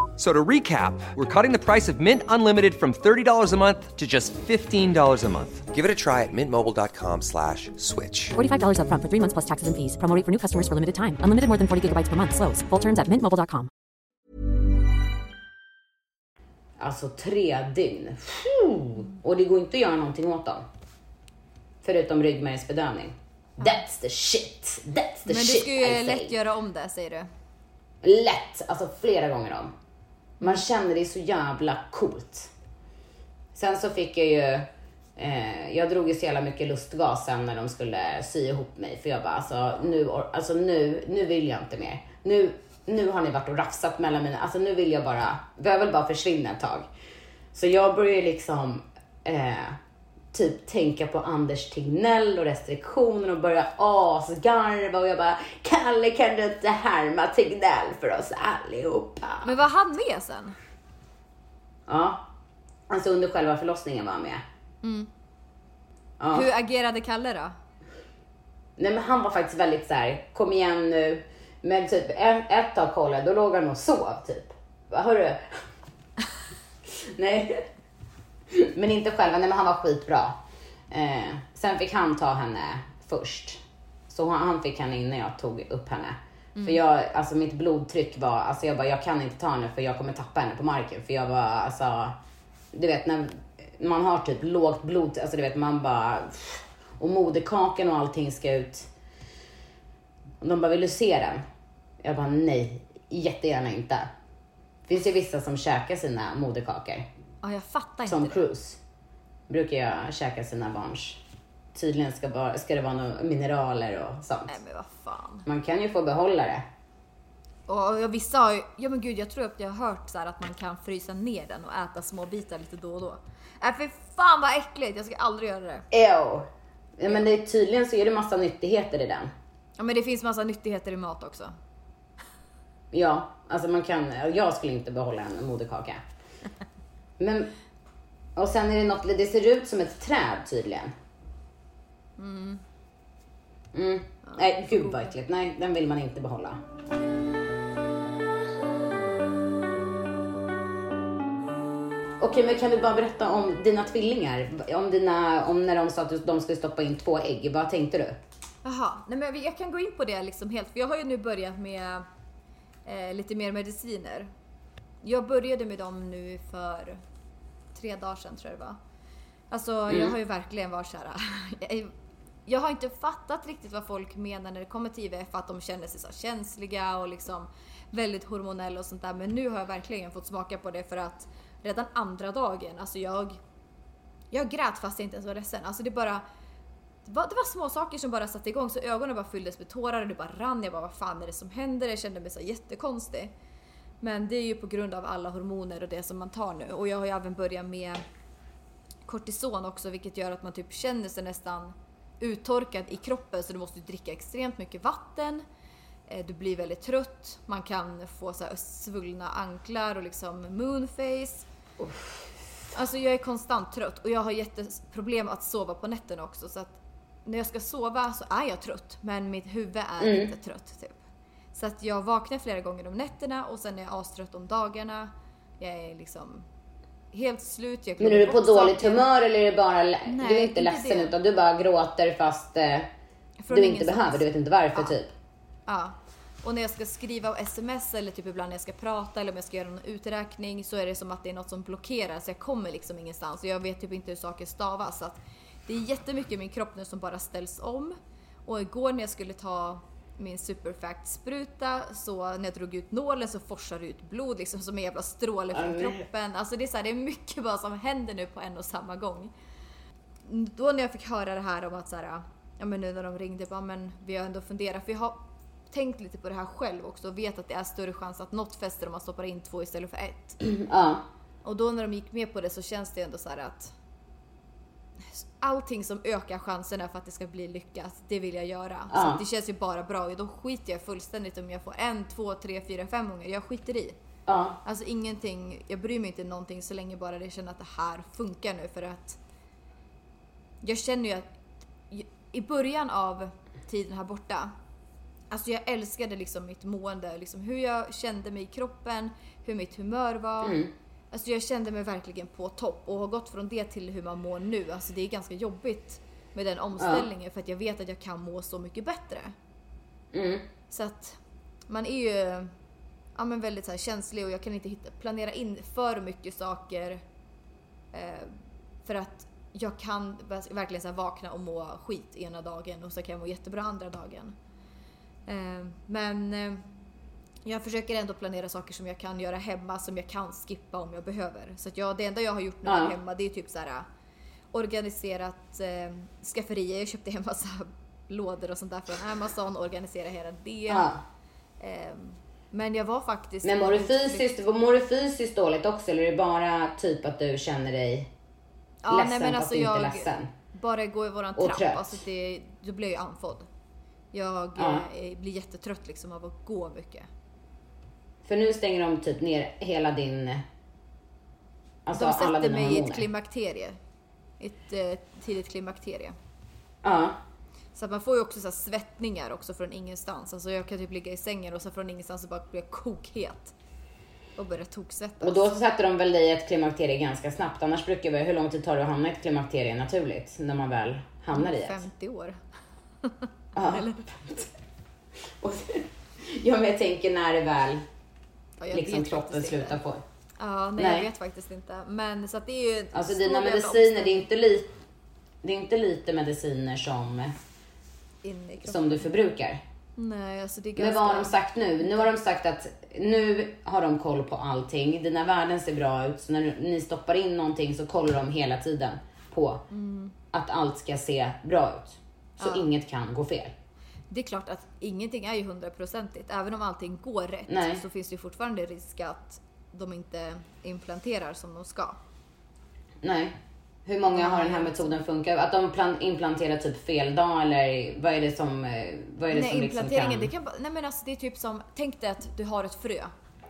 So to recap, we're cutting the price of Mint Unlimited from $30 a month to just $15 a month. Give it a try at mintmobile.com slash switch. $45 upfront for three months plus taxes and fees. Promo for new customers for limited time. Unlimited more than 40 gigabytes per month. Slows. Full terms at mintmobile.com. Alltså tre dygn. Och det går inte att göra någonting åt dem. Förutom ryggmärgsbedövning. That's the shit. That's the Men du shit ska I ju say. lätt göra om det säger du. Lätt, alltså flera gånger om. Man känner det är så jävla coolt. Sen så fick jag ju, eh, jag drog ju så jävla mycket lustgas sen när de skulle sy ihop mig. För jag bara, alltså nu, alltså nu, nu vill jag inte mer. Nu, nu har ni varit och rafsat mellan mina, alltså nu vill jag bara, jag vill bara försvinna ett tag. Så jag började liksom, eh, typ tänka på Anders Tegnell och restriktioner och börja asgarva och jag bara, Kalle kan du inte härma Tegnell för oss allihopa? Men var han med sen? Ja. Alltså under själva förlossningen var han med. Ja. Hur agerade Kalle då? Nej men han var faktiskt väldigt så här: kom igen nu. Men typ ett, ett tag kollade, då låg han och sov typ. Vad hörru? nej. Men inte själva, nej men han var skitbra. Eh, sen fick han ta henne först. Så han, han fick henne innan jag tog upp henne. För jag, alltså mitt blodtryck var, alltså jag bara, jag kan inte ta henne för jag kommer tappa henne på marken. För jag var, alltså, du vet när man har typ lågt blod, alltså du vet man bara, och moderkakan och allting ska ut. Och de bara, vill du se den? Jag bara, nej, jättegärna inte. Finns ju vissa som käkar sina moderkakor. Ja, jag fattar Som inte det. Cruise. Brukar jag käka sina barns. Tydligen ska, bara, ska det vara några mineraler och sånt. Nej men vad fan. Man kan ju få behålla det. Och jag, vissa har ju, ja men gud jag tror att jag har hört så här att man kan frysa ner den och äta små bitar lite då och då. Äh för fan vad äckligt, jag ska aldrig göra det. Ew. Ja, men det, är- tydligen så är det massa nyttigheter i den. Ja men det finns massa nyttigheter i mat också. Ja, alltså man kan, jag skulle inte behålla en moderkaka. Men, och sen är det något, det ser ut som ett träd tydligen. Mm. Nej, gud vad äckligt. Nej, den vill man inte behålla. Okej, men kan du bara berätta om dina tvillingar? Om, dina, om när de sa att de skulle stoppa in två ägg. Vad tänkte du? Jaha, nej men jag kan gå in på det liksom helt för jag har ju nu börjat med eh, lite mer mediciner. Jag började med dem nu för tre dagar sedan tror jag det var. Alltså jag har ju verkligen varit såhär, jag, jag har inte fattat riktigt vad folk menar när det kommer till IVF, att de känner sig så känsliga och liksom väldigt hormonella och sånt där. Men nu har jag verkligen fått smaka på det för att redan andra dagen, alltså jag, jag grät fast jag inte ens var ledsen. Alltså det bara, det var, det var små saker som bara satte igång så ögonen bara fylldes med tårar och det bara rann. Jag bara vad fan är det som händer? Jag kände mig så jättekonstig. Men det är ju på grund av alla hormoner och det som man tar nu. Och jag har ju även börjat med kortison också vilket gör att man typ känner sig nästan uttorkad i kroppen så du måste dricka extremt mycket vatten. Eh, Du blir väldigt trött, man kan få så här svullna anklar och liksom moonface. Alltså jag är konstant trött och jag har jätteproblem att sova på nätterna också så att när jag ska sova så är jag trött men mitt huvud är Mm. inte trött typ. Så att jag vaknar flera gånger om nätterna och sen är jag astrött om dagarna. Jag är liksom helt slut. Jag Men är du på dåligt saker. humör eller är det bara, du är Nej, inte inte ledsen det. utan du bara gråter fast eh, du inte behöver, du vet inte varför Ja. typ. Ja. Och när jag ska skriva och sms eller typ ibland när jag ska prata eller om jag ska göra någon uträkning så är det som att det är något som blockerar så jag kommer liksom ingenstans och jag vet typ inte hur saker stavas. Så att det är jättemycket i min kropp nu som bara ställs om. Och igår när jag skulle ta min superfact-spruta så när jag drog ut nålen så forsar det ut blod liksom som en jävla stråle från kroppen. Alltså det är, så här, det är mycket bara som händer nu på en och samma gång. Då när jag fick höra det här om att så här, ja men nu när de ringde, bara, men vi har ändå funderat, för jag har tänkt lite på det här själv också och vet att det är större chans att något fäster om man stoppar in två istället för ett. Ja. Och då när de gick med på det så känns det ändå så här att allting som ökar chanserna för att det ska bli lyckat, det vill jag göra. Så Ja. att det känns ju bara bra och då skiter jag fullständigt om jag får en, två, tre, fyra, fem gånger. Jag skiter i. Ja. Alltså ingenting, jag bryr mig inte någonting så länge bara det känner att det här funkar nu för att jag känner ju att i början av tiden här borta, alltså jag älskade liksom mitt mående, liksom hur jag kände mig i kroppen, hur mitt humör var. Alltså jag kände mig verkligen på topp och har gått från det till hur man mår nu. Alltså det är ganska jobbigt med den omställningen för att jag vet att jag kan må så mycket bättre. Så att man är ju ja, men väldigt så här känslig och jag kan inte hitta, planera in för mycket saker. Eh, för att jag kan verkligen så vakna och må skit ena dagen och så kan jag må jättebra andra dagen. Eh, men eh, jag försöker ändå planera saker som jag kan göra hemma som jag kan skippa om jag behöver. Så att jag, det enda jag har gjort nu Ja. hemma det är typ så här eh, organiserat eh, skafferier. Jag köpte hem massa lådor och sånt där från Amazon, organisera hela det. ja. Ehm, men jag var faktiskt... Men mår du, fysiskt, mår du fysiskt dåligt också eller är det bara typ att du känner dig ja, ledsen nej, men fast alltså inte jag ledsen? Bara gå i våran Och trapp, trött. alltså det, då blir jag ju andfådd. Jag Ja. eh, blir jättetrött liksom av att gå mycket. För nu stänger de typ ner hela din... Alltså De sätter mig i ett klimakterie. Ett eh, tidigt klimakterie. Ja. Så att man får ju också så svettningar också från ingenstans. Alltså jag kan typ ligga i sängen och så från ingenstans så bara blir jag kokhet. Och börjar toksvettas. Och då sätter de väl dig i ett klimakterie ganska snabbt. Annars brukar det hur lång tid tar det att hamna i ett klimakterie naturligt? När man väl hamnar i ett. 50 år. Ja. Och, ja men jag tänker när det väl Ja, jag liksom vet kroppen slutar på. Ja, nej, Nej. jag vet faktiskt inte. Men så att det är ju... Alltså dina mediciner, det är inte, li, det är inte lite mediciner som, som du förbrukar. Nej, alltså det är Men ganska... vad har de sagt nu? Nu har de sagt att nu har de koll på allting. Dina värden ser bra ut. Så när ni stoppar in någonting så kollar de hela tiden på att allt ska se bra ut. Så Mm. Ja. inget kan gå fel. Det är klart att ingenting är ju hundraprocentigt. Även om allting går rätt Nej. så finns det ju fortfarande risk att de inte implanterar som de ska. Nej. Hur många har den här metoden funkat? Att de plan- implanterar typ fel dag eller vad är det som, eh, vad är det Nej, som liksom implanteringen, kan... det kan nej men alltså det är typ som, tänk dig att du har ett frö.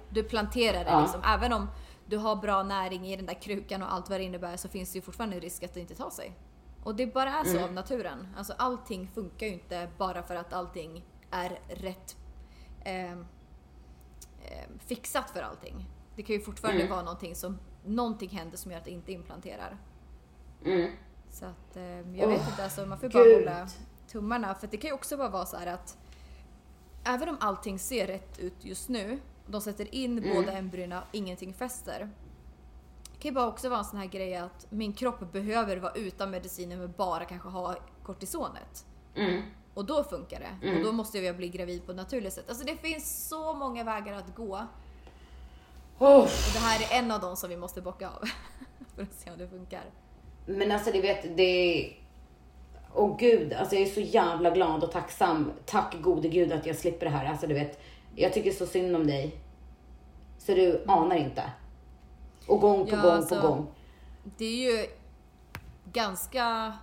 Du planterar det Ja. liksom. Även om du har bra näring i den där krukan och allt vad det innebär så finns det ju fortfarande risk att det inte tar sig. Och det bara är så Mm. av naturen. Alltså allting funkar ju inte bara för att allting är rätt eh, fixat för allting. Det kan ju fortfarande Mm. vara någonting som, någonting händer som gör att det inte implanterar. Mm. Så att eh, jag vet Åh, inte, alltså, man får bara Gud. hålla tummarna. För det kan ju också bara vara så här att även om allting ser rätt ut just nu, de sätter in Mm. båda embryona, ingenting fäster. Kan ju bara också vara en sån här grej att min kropp behöver vara utan medicinen men bara kanske ha kortisonet. Mm. Och då funkar det. Och då måste jag bli gravid på ett naturligt sätt. Alltså det finns så många vägar att gå. Oh. Och det här är en av dem som vi måste bocka av. för att se om det funkar. Men alltså det vet, det. Åh gud, alltså jag är så jävla glad och tacksam. Tack gode gud att jag slipper det här. Alltså du vet, jag tycker så synd om dig. Så du anar inte. Och gång på Ja, gång alltså- på gång. Det är ju ganska...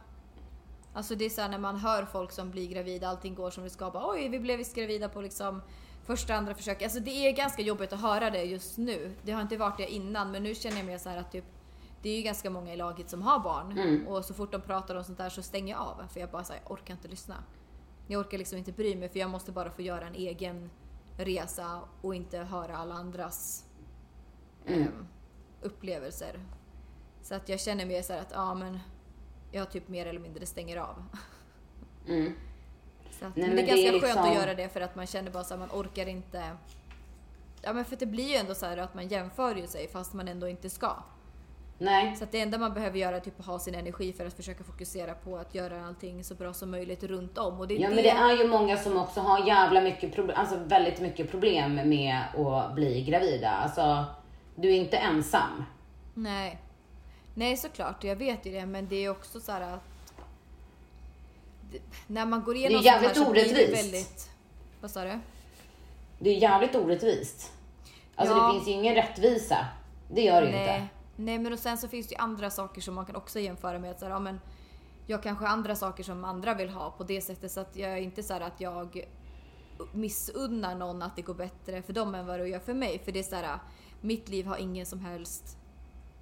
Alltså det är så här när man hör folk som blir gravida, allting går som det ska. Bara, Oj, vi blev visst gravida på liksom första, andra försöket. Alltså det är ganska jobbigt att höra det just nu. Det har inte varit det innan, men nu känner jag mer så att typ det är ju ganska många i laget som har barn och så fort de pratar om sånt där så stänger jag av för jag bara säger orkar inte lyssna. Jag orkar liksom inte bry mig för jag måste bara få göra en egen resa och inte höra alla andras ehm, upplevelser. Så att jag känner mer så här att ja men jag typ mer eller mindre stänger av. Så att, Nej, men det är men det ganska är skönt liksom- att göra det för att man känner bara så här, man orkar inte... Ja men för att det blir ju ändå så här att man jämför ju sig fast man ändå inte ska. Nej. Så att det enda man behöver göra är typ att ha sin energi för att försöka fokusera på att göra allting så bra som möjligt runt om. Och det Ja det... men det är ju många som också har jävla mycket problem, alltså väldigt mycket problem med att bli gravida. Alltså, du är inte ensam. Nej. Nej såklart, jag vet ju det men det är också så här att... När man går igenom Det är sånt här jävligt så blir det orättvist. väldigt... Vad sa du? Det är jävligt orättvist. Alltså Ja. det finns ju ingen rättvisa. Det gör det ju Nej. inte. Nej men och sen så finns det ju andra saker som man kan också jämföra med. Så här, ja, men jag kanske har andra saker som andra vill ha på det sättet så att jag är inte så här att jag missunnar någon att det går bättre för dem än vad det gör för mig. För det är så här, mitt liv har ingen som helst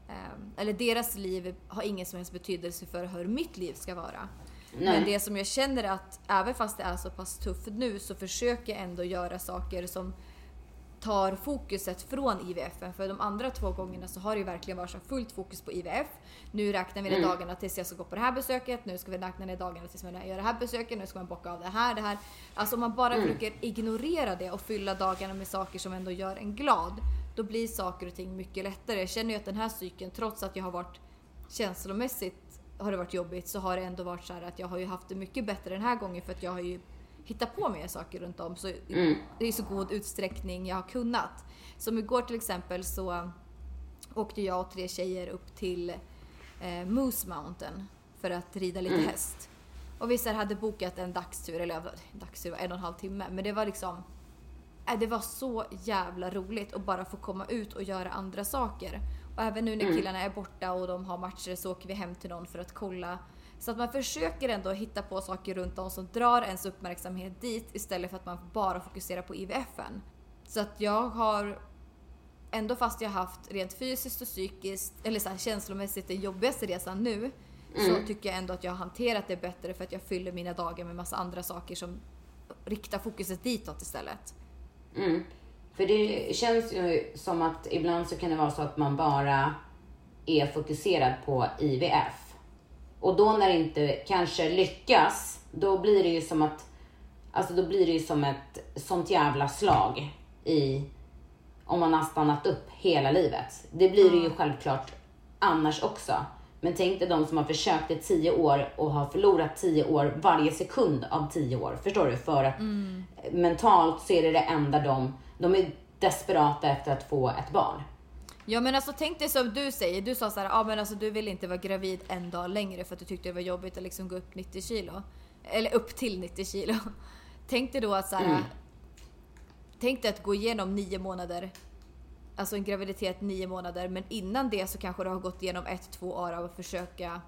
ehm, eller deras liv har ingen som helst betydelse för hur mitt liv ska vara. Nej. Men det som jag känner är att även fast det är så pass tufft nu så försöker jag ändå göra saker som tar fokuset från IVF. För de andra två gångerna så har det ju verkligen varit så fullt fokus på IVF. Nu räknar vi ner dagarna tills jag ska gå på det här besöket. Nu ska vi räkna ner dagarna tills man gör det här besöket. Nu ska man bocka av det här, det här. Alltså om man bara försöker ignorera det och fylla dagarna med saker som ändå gör en glad. Då blir saker och ting mycket lättare. Jag känner ju att den här cykeln, trots att jag har varit känslomässigt har det varit jobbigt så har det ändå varit så här att jag har ju haft det mycket bättre den här gången för att jag har ju hittat på mer saker runt om. Så Det är i så god utsträckning jag har kunnat. Som igår till exempel så åkte jag och tre tjejer upp till eh, Moose Mountain för att rida lite häst. Och vi så hade bokat en dagstur, eller dagstur var en och en halv timme, men det var liksom det var så jävla roligt att bara få komma ut och göra andra saker. Och även nu när killarna är borta och de har matcher så åker vi hem till någon för att kolla. Så att man försöker ändå hitta på saker runt om som drar ens uppmärksamhet dit istället för att man bara fokuserar på IVFen. Så att jag har ändå fast jag haft rent fysiskt och psykiskt, eller så här, känslomässigt den jobbigaste resan nu, så tycker jag ändå att jag har hanterat det bättre för att jag fyller mina dagar med massa andra saker som riktar fokuset ditåt istället. Mm. För det känns ju som att ibland så kan det vara så att man bara är fokuserad på IVF. Och då när det inte kanske lyckas, då blir det ju som att, alltså då blir det ju som ett sånt jävla slag i, om man har stannat upp hela livet. Det blir det ju självklart annars också. Men tänk dig de som har försökt i tio år och har förlorat tio år varje sekund av tio år. Förstår du? För att mentalt så är det det enda de, de är desperata efter att få ett barn. Ja men alltså tänk dig som du säger, du sa så här, ah, men alltså du vill inte vara gravid en dag längre för att du tyckte det var jobbigt att liksom gå upp 90 kilo. Eller upp till 90 kilo. Tänk dig då att så här, tänk dig att gå igenom nio månader, alltså en graviditet nio månader, men innan det så kanske du har gått igenom ett, två år av att försöka,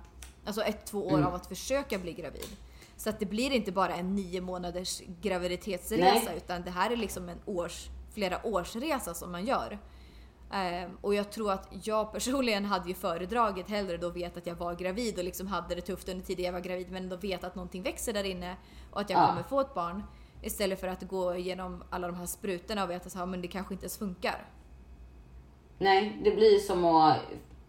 alltså ett, två år av att försöka bli gravid. Så att det blir inte bara en nio månaders graviditetsresa Nej. utan det här är liksom en års, flera års resa som man gör. Ehm, och jag tror att jag personligen hade ju föredragit hellre då veta att jag var gravid och liksom hade det tufft under tiden jag var gravid men ändå veta att någonting växer där inne och att jag Ja. kommer få ett barn. Istället för att gå igenom alla de här sprutorna och veta att men det kanske inte ens funkar. Nej, det blir som att...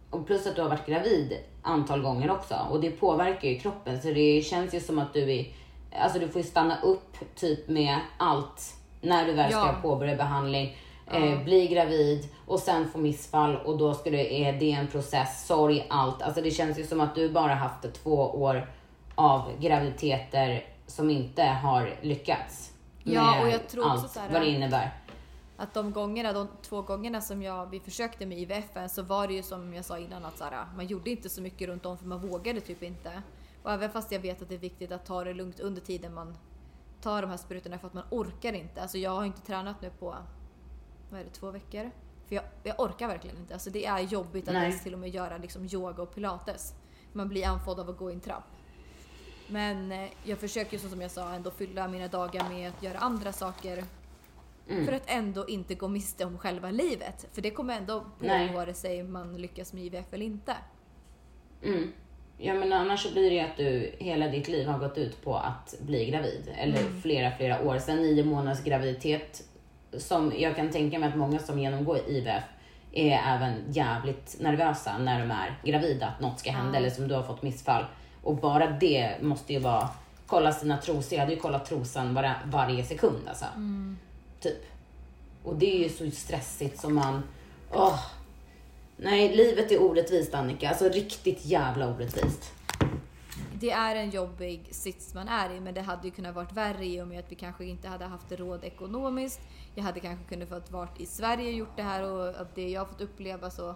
Och plus att du har varit gravid antal gånger också. Och det påverkar ju kroppen. Så det känns ju som att du är... Alltså du får ju stanna upp typ med allt när du väl ska Ja. påbörja behandling. Eh, bli gravid och sen få missfall och då ska det, är det en process, sorg, allt. Alltså det känns ju som att du bara haft två år av graviditeter som inte har lyckats. Ja, och jag tror också allt så här- vad det innebär. Att de gångerna, de två gångerna som jag, vi försökte med IVF så var det ju som jag sa innan att så här, man gjorde inte så mycket runt om för man vågade typ inte. Och även fast jag vet att det är viktigt att ta det lugnt under tiden man tar de här sprutorna för att man orkar inte. Alltså jag har inte tränat nu på, vad är det, två veckor? För jag, jag orkar verkligen inte. Alltså det är jobbigt att Nej. ens till och med göra liksom yoga och pilates. Man blir andfådd av att gå i en trapp. Men eh, jag försöker ju som jag sa ändå fylla mina dagar med att göra andra saker Mm. för att ändå inte gå miste om själva livet. För det kommer ändå på Nej. vare sig man lyckas med IVF eller inte. Mm. Ja men annars så blir det ju att du hela ditt liv har gått ut på att bli gravid. Eller Mm. flera, flera år. Sen nio månaders graviditet, som jag kan tänka mig att många som genomgår IVF är även jävligt nervösa när de är gravida, att något ska hända eller som du har fått missfall. Och bara det måste ju vara kolla sina trosor. Jag hade ju kollat trosan var, varje sekund alltså. Typ. Och det är ju så stressigt som man, åh. Nej, livet är orättvist Annika. Alltså riktigt jävla orättvist. Det är en jobbig sits man är i men det hade ju kunnat varit värre i och med att vi kanske inte hade haft råd ekonomiskt. Jag hade kanske kunnat fått varit i Sverige och gjort det här och av det jag fått uppleva så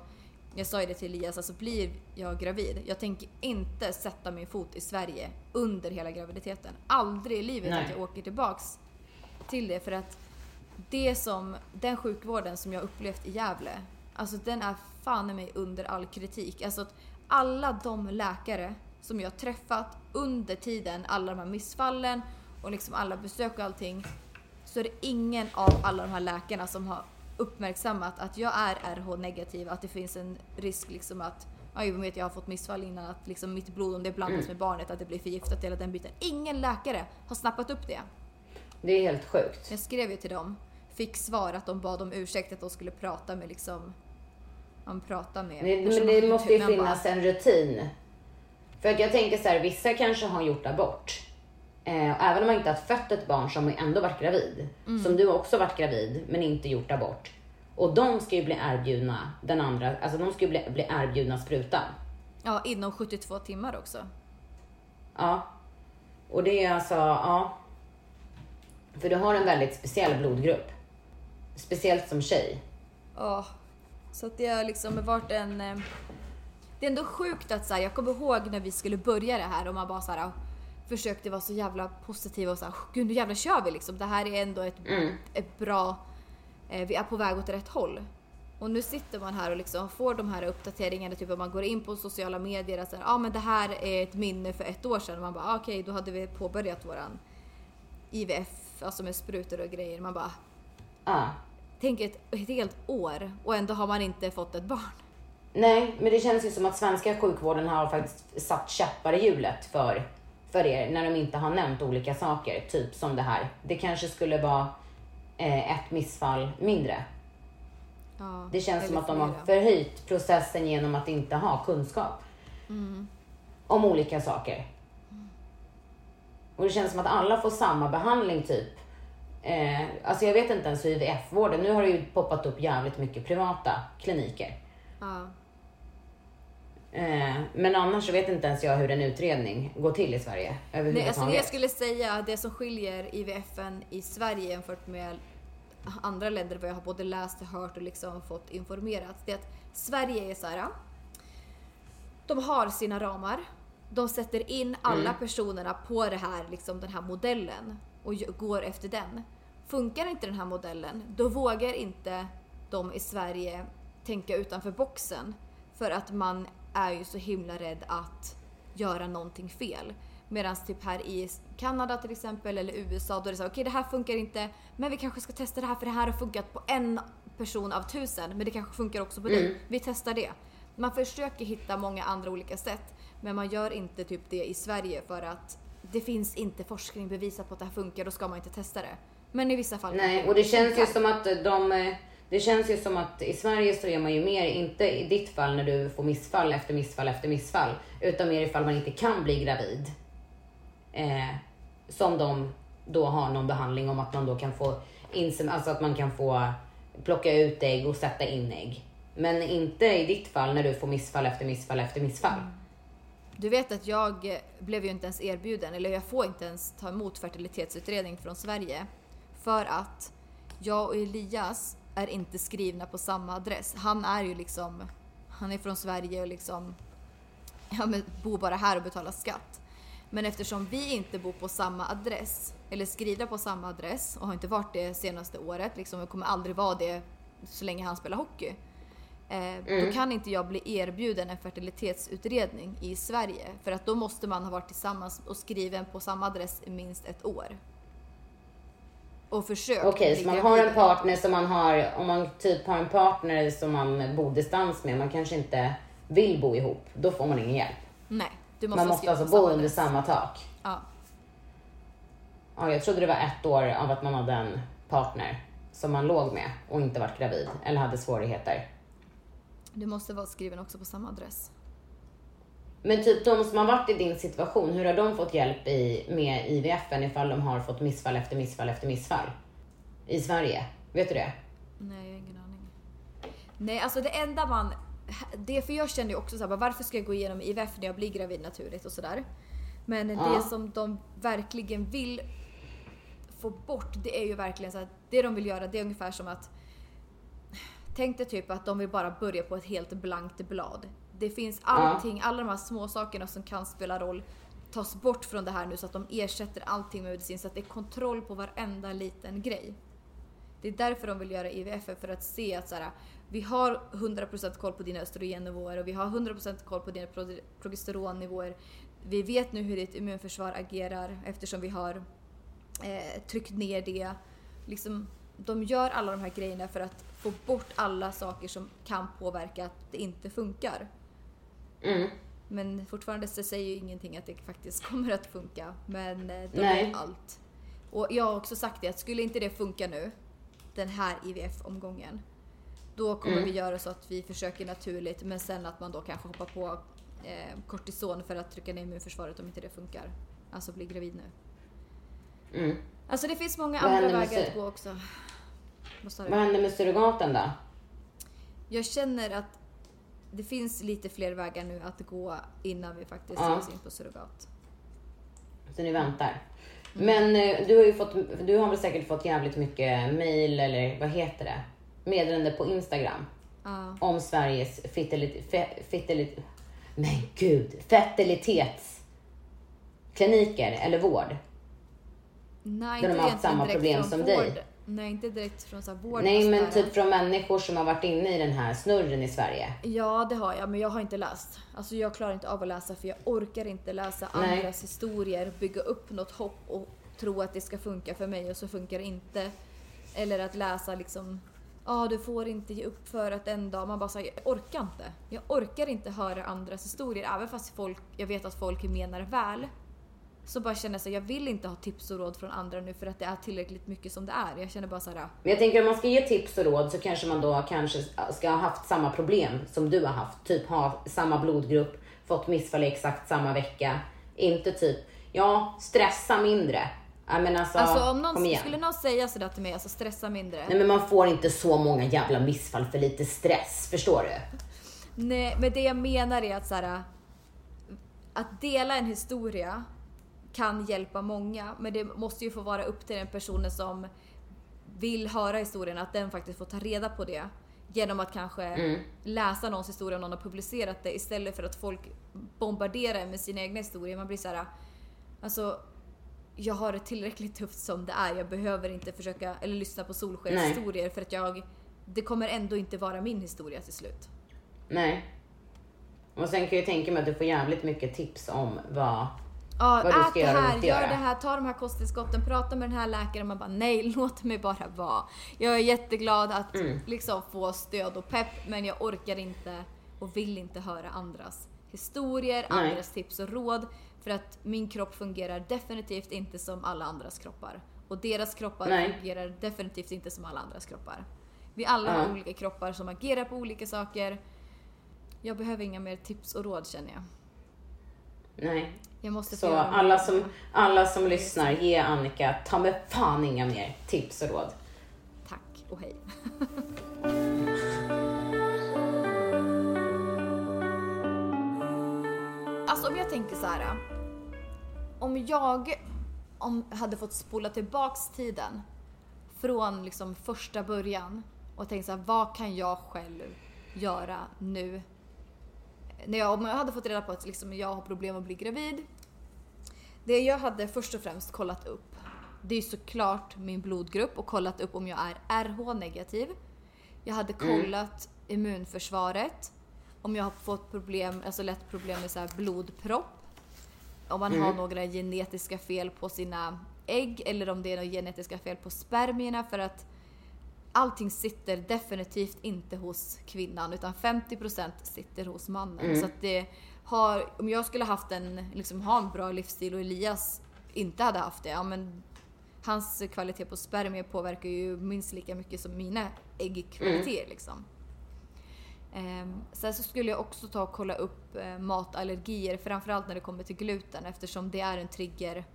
jag sa ju det till Elias, alltså blir jag gravid, jag tänker inte sätta min fot i Sverige under hela graviditeten. Aldrig i livet Nej. att jag åker tillbaks till det för att det som, den sjukvården som jag upplevt i Gävle, alltså den är fan i mig under all kritik. Alltså att alla de läkare som jag träffat under tiden, alla de här missfallen och liksom alla besök och allting, så är det ingen av alla de här läkarna som har uppmärksammat att jag är RH-negativ, att det finns en risk liksom att Ja, jag vet jag har fått missfall innan att liksom mitt blod om det blandas med barnet att det blir förgiftat hela den biten. Ingen läkare har snappat upp det. Det är helt sjukt. Jag skrev ju till dem, fick svar att de bad om ursäkt att de skulle prata med liksom man pratar med Men, men det måste ju bara, finnas en rutin. För att jag tänker så här, vissa kanske har gjort abort. Eh, även om man inte har fött ett barn som ändå varit gravid. Mm. Som du också varit gravid men inte gjort abort. Och de ska ju bli erbjudna den andra, alltså de ska ju bli, bli erbjudna sprutan. Ja, inom 72 timmar också. Ja. Och det är alltså, ja. För du har en väldigt speciell blodgrupp. Speciellt som tjej. Ja. Så att det har liksom varit en... eh, Det är ändå sjukt att så här, jag kommer ihåg när vi skulle börja det här och man bara så här, försökte vara så jävla positiv och så här, gud nu jävlar kör vi liksom. Det här är ändå ett, ett bra... Eh, vi är på väg åt rätt håll. Och nu sitter man här och liksom får de här uppdateringarna, typ om man går in på sociala medier så här, ah, men det här är ett minne för ett år sedan. Och man bara, ah, okej då hade vi påbörjat våran IVF, alltså med sprutor och grejer. Man bara, Ja. tänk ett, ett helt år och ändå har man inte fått ett barn. Nej, men det känns ju som att svenska sjukvården har faktiskt satt käppar i hjulet för, för er när de inte har nämnt olika saker. Typ som det här. Det kanske skulle vara eh, ett missfall mindre. Ja, Det känns som att de har förhöjt processen genom att inte ha kunskap om olika saker. Och det känns som att alla får samma behandling typ. Eh, alltså jag vet inte ens hur IVF-vården, nu har det ju poppat upp jävligt mycket privata kliniker. Ja. Eh, men annars så vet inte ens jag hur en utredning går till i Sverige Nej, alltså jag skulle säga, det som skiljer IVFen i Sverige jämfört med andra länder vad jag har både läst, hört och liksom fått informerat. Det är att Sverige är så här. De har sina ramar. De sätter in alla personerna på det här, liksom den här modellen och går efter den. Funkar inte den här modellen, då vågar inte de i Sverige tänka utanför boxen. För att man är ju så himla rädd att göra någonting fel. Medan typ här i Kanada till exempel eller USA då är det så okej det här funkar inte men vi kanske ska testa det här för det här har funkat på en person av tusen men det kanske funkar också på dig. Vi testar det. Man försöker hitta många andra olika sätt men man gör inte typ det i Sverige för att det finns inte forskning bevisat på att det här funkar, då ska man inte testa det. Men i vissa fall Nej, och det känns ju som att de... eh, Det känns ju som att i Sverige så är man ju mer, inte i ditt fall när du får missfall efter missfall efter missfall, utan mer ifall man inte kan bli gravid. Eh, som de då har någon behandling om att man då kan få insem, alltså att man kan få plocka ut ägg och sätta in ägg. Men inte i ditt fall när du får missfall efter missfall efter missfall. Du vet att jag blev ju inte ens erbjuden, eller jag får inte ens ta emot fertilitetsutredning från Sverige. För att jag och Elias är inte skrivna på samma adress. Han är ju liksom, han är från Sverige och liksom, ja men bor bara här och betalar skatt. Men eftersom vi inte bor på samma adress, eller skrivna på samma adress och har inte varit det senaste året, liksom, och kommer aldrig vara det så länge han spelar hockey. Eh, Då kan inte jag bli erbjuden en fertilitetsutredning i Sverige. För att då måste man ha varit tillsammans och skriven på samma adress i minst ett år. Och försökt Okej, bli så man har en partner som man har, om man typ har en partner som man bor distans med, man kanske inte vill bo ihop, då får man ingen hjälp. Nej, du måste Man måste alltså bo under adress. samma tak. Ja. Ja, jag trodde det var ett år av att man hade en partner som man låg med och inte varit gravid eller hade svårigheter. Du måste vara skriven också på samma adress. Men typ de som har varit i din situation, hur har de fått hjälp i, med IVFen ifall de har fått missfall efter missfall efter missfall? I Sverige? Vet du det? Nej, jag har ingen aning. Nej, alltså det enda man... Det för jag kände ju också såhär, varför ska jag gå igenom IVF när jag blir gravid naturligt och sådär. Men Ja. det som de verkligen vill få bort, det är ju verkligen så att det de vill göra, det är ungefär som att Tänk dig typ att de vill bara börja på ett helt blankt blad. Det finns allting, alla de här små sakerna som kan spela roll tas bort från det här nu så att de ersätter allting med medicin så att det är kontroll på varenda liten grej. Det är därför de vill göra IVF, för att se att så här, vi har 100% koll på dina östrogennivåer och vi har 100% koll på dina pro- progesteronnivåer. Vi vet nu hur ditt immunförsvar agerar eftersom vi har eh, tryckt ner det. Liksom, de gör alla de här grejerna för att få bort alla saker som kan påverka att det inte funkar. Mm. Men fortfarande så säger ju ingenting att det faktiskt kommer att funka. Men eh, de Nej. gör allt. Och jag har också sagt det att skulle inte det funka nu, den här IVF-omgången, då kommer Mm. vi göra så att vi försöker naturligt men sen att man då kanske hoppar på eh, kortison för att trycka ner immunförsvaret om inte det funkar. Alltså bli gravid nu. Mm. Alltså det finns många Vad andra händer med vägar sy- att gå också. Vad sa du? Vad händer med surrogaten då? Jag känner att det finns lite fler vägar nu att gå innan vi faktiskt Ja. ger oss in på surrogat. Så ni väntar. Men eh, du har ju fått, du har väl säkert fått jävligt mycket mail eller vad heter det? Meddelande på Instagram. Ja. Om Sveriges fertilit, fe, men gud, fertilitetskliniker eller vård. Nej, Där de har haft samma problem som vård. dig. Nej, inte direkt från så här vård. Nej men typ från människor som har varit inne i den här snurren i Sverige. Ja, det har jag, men jag har inte läst. Alltså jag klarar inte av att läsa för jag orkar inte läsa Nej. andras historier, bygga upp något hopp och tro att det ska funka för mig och så funkar det inte. Eller att läsa liksom, ja du får inte ge upp för att en dag, man bara säger jag orkar inte. Jag orkar inte höra andras historier, även fast folk, jag vet att folk menar väl. Så bara känner jag så jag vill inte ha tips och råd från andra nu för att det är tillräckligt mycket som det är. Jag känner bara så här, Men jag tänker om man ska ge tips och råd så kanske man då kanske ska ha haft samma problem som du har haft. Typ ha samma blodgrupp, fått missfall i exakt samma vecka. Inte typ, ja, stressa mindre. Ja, men alltså, Alltså om kom någon, igen. skulle någon säga sådär till mig, alltså stressa mindre. Nej men man får inte så många jävla missfall för lite stress, förstår du? Nej, men det jag menar är att så här, att dela en historia kan hjälpa många, men det måste ju få vara upp till den personen som vill höra historien, att den faktiskt får ta reda på det. Genom att kanske Mm. läsa någons historia om någon har publicerat det istället för att folk bombarderar med sina egna historier. Man blir så här, alltså jag har det tillräckligt tufft som det är. Jag behöver inte försöka eller lyssna på solskenshistorier för att jag det kommer ändå inte vara min historia till slut. Nej. Och sen kan jag tänka mig att du får jävligt mycket tips om vad... Ja, Vad ät det här, gör det här, ta de här kosttillskotten, prata med den här läkaren. Man bara nej, låt mig bara vara. Jag är jätteglad att Mm. liksom få stöd och pepp, men jag orkar inte och vill inte höra andras historier, Nej. andras tips och råd. För att min kropp fungerar definitivt inte som alla andras kroppar. Och deras kroppar Nej. fungerar definitivt inte som alla andras kroppar. Vi alla Ja. har olika kroppar som agerar på olika saker. Jag behöver inga mer tips och råd känner jag. Nej. Jag måste Så alla som, alla som lyssnar, ge Annika ta med fan inga mer tips och råd. Tack och hej. alltså om jag tänker så här. Om jag om, hade fått spola tillbaks tiden från liksom första början och tänkt så här, vad kan jag själv göra nu? När jag, om jag hade fått reda på att liksom jag har problem att bli gravid. Det jag hade först och främst kollat upp, det är såklart min blodgrupp och kollat upp om jag är RH-negativ. Jag hade kollat immunförsvaret, om jag har fått problem, alltså lätt problem med så här blodpropp. Om man har några genetiska fel på sina ägg eller om det är några genetiska fel på spermierna för att allting sitter definitivt inte hos kvinnan utan 50% sitter hos mannen. Så att det har, om jag skulle haft en, liksom ha en bra livsstil och Elias inte hade haft det, ja men hans kvalitet på spermier påverkar ju minst lika mycket som mina äggkvaliteter liksom. Ehm, sen så skulle jag också ta och kolla upp eh, matallergier, framförallt när det kommer till gluten eftersom det är en trigger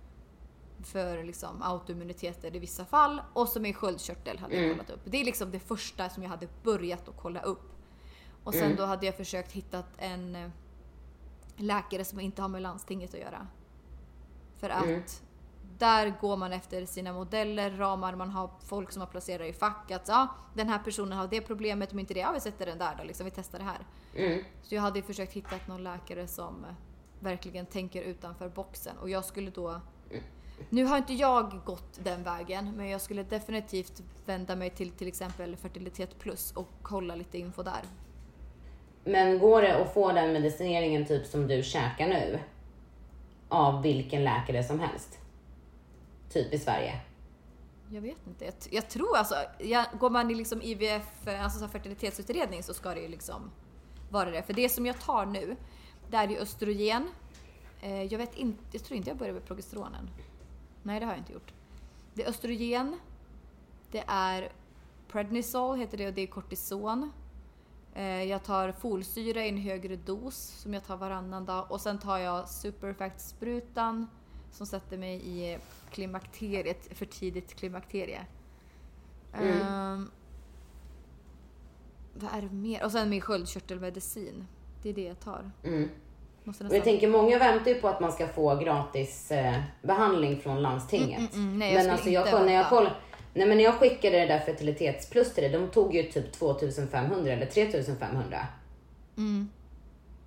för liksom autoimmuniteter i vissa fall. Och så min sköldkörtel hade jag kollat upp. Det är liksom det första som jag hade börjat att kolla upp. Och sen då hade jag försökt hitta en eh, läkare som inte har med landstinget att göra. För att där går man efter sina modeller, ramar, man har folk som har placerat i fack. Att ja, den här personen har det problemet, om inte det, ja vi sätter den där då, liksom, vi testar det här. Så jag hade försökt hitta någon läkare som eh, verkligen tänker utanför boxen. Och jag skulle då... Nu har inte jag gått den vägen, men jag skulle definitivt vända mig till till exempel Fertilitet Plus och kolla lite info där. Men går det att få den medicineringen typ som du käkar nu? Av vilken läkare som helst? Typ i Sverige. Jag vet inte. Jag, jag tror alltså, jag, går man i liksom IVF, eh, alltså så fertilitetsutredning så ska det ju liksom vara det. För det som jag tar nu, det är ju östrogen. Eh, jag vet inte, jag tror inte jag börjar med progesteronen. Nej, det har jag inte gjort. Det är östrogen. Det är prednisol heter det och det är kortison. Eh, jag tar folsyra i en högre dos som jag tar varannan dag och sen tar jag superfact-sprutan som sätter mig i klimakteriet, för tidigt klimakterie. Ehm, vad är det mer? Och sen min sköldkörtelmedicin. Det är det jag tar. Måste Men jag tänker, många väntar ju på att man ska få gratis eh, behandling från landstinget. mm, nej, jag men alltså jag, när jag koll, Nej men när jag skickade det där fertilitetsplus till dig, de tog ju typ 2500 eller 3500.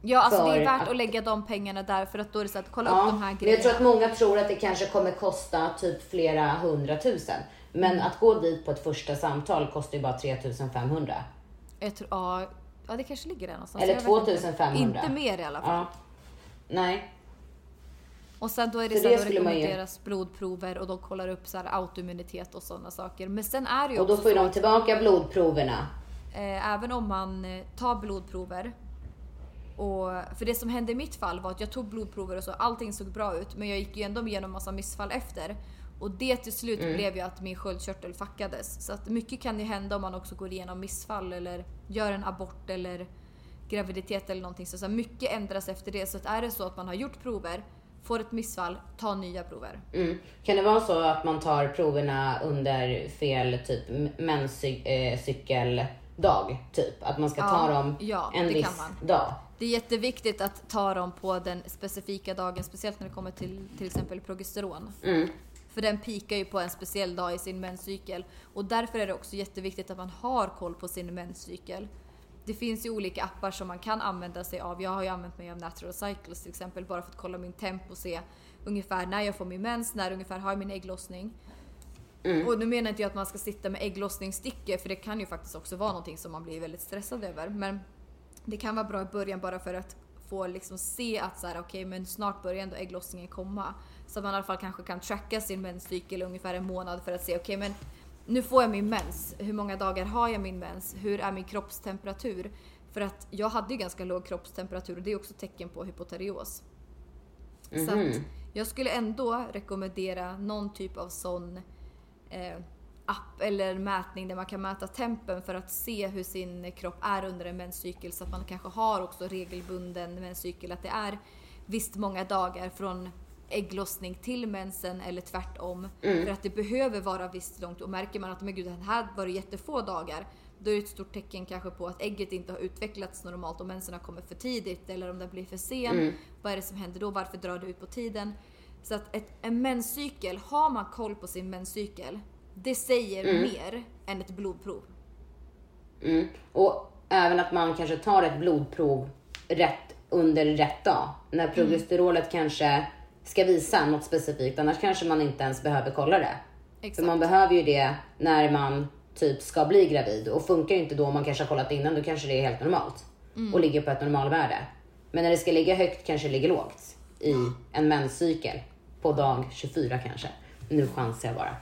Ja, alltså det är värt att- att lägga de pengarna där för att då är det så att kolla upp Ja, de här men grejerna. jag tror att många tror att det kanske kommer kosta typ flera hundratusen. Men Mm. att gå dit på ett första samtal kostar ju bara 3500. Jag tror, ja, ja, det kanske ligger där någonstans. Eller Jag vet inte. 2500. Inte mer i alla fall. Ja. Nej. Och sen då är det För så det då man ju- rekommenderas blodprover och de kollar upp så autoimmunitet och sådana saker. Men sen är det ju Och då får ju så de tillbaka blodproverna. eh, även om man eh, tar blodprover och, för det som hände i mitt fall var att jag tog blodprover och så allting såg bra ut men jag gick ju ändå igenom massa missfall efter. Och det till slut Mm. blev ju att min sköldkörtel fuckades. Så att mycket kan ju hända om man också går igenom missfall eller gör en abort eller graviditet eller någonting. Så, så mycket ändras efter det. Så att är det så att man har gjort prover, får ett missfall, ta nya prover. Mm. Kan det vara så att man tar proverna under fel typ menscykeldag? Typ att man ska ta Ja, dem ja, en viss dag? Det är jätteviktigt att ta dem på den specifika dagen, speciellt när det kommer till till exempel progesteron. För den pikar ju på en speciell dag i sin menscykel. Och därför är det också jätteviktigt att man har koll på sin menscykel. Det finns ju olika appar som man kan använda sig av. Jag har ju använt mig av Natural Cycles till exempel bara för att kolla min tempo och se ungefär när jag får min mens, när ungefär har jag min ägglossning. Och nu menar inte jag att man ska sitta med ägglossningsstickor för det kan ju faktiskt också vara någonting som man blir väldigt stressad över. Men det kan vara bra i början bara för att få liksom se att så här, okej men snart börjar ändå ägglossningen komma. Så att man i alla fall kanske kan tracka sin menscykel ungefär en månad för att se okej men nu får jag min mens. Hur många dagar har jag min mens? Hur är min kroppstemperatur? För att jag hade ju ganska låg kroppstemperatur och det är också tecken på hypoterios. Så att jag skulle ändå rekommendera någon typ av sån eh, app eller mätning där man kan mäta tempen för att se hur sin kropp är under en menscykel så att man kanske har också regelbunden menscykel. Att det är visst många dagar från ägglossning till mensen eller tvärtom. För att det behöver vara visst långt och märker man att men gud, här var det jättefå dagar. Då är det ett stort tecken kanske på att ägget inte har utvecklats normalt och mensen har kommit för tidigt eller om den blir för sen. Vad är det som händer då? Varför drar det ut på tiden? Så att ett, en menscykel, har man koll på sin menscykel, det säger mer än ett blodprov. Mm. Och även att man kanske tar ett blodprov rätt under rätt dag. När Mm. progesterolet kanske ska visa något specifikt. Annars kanske man inte ens behöver kolla det. För Exakt. man behöver ju det när man typ ska bli gravid. Och funkar inte då om man kanske har kollat innan, då kanske det är helt normalt. Mm. Och ligger på ett normalvärde. Men när det ska ligga högt kanske det ligger lågt. I en menscykel. På dag 24 kanske. Nu chansar jag bara.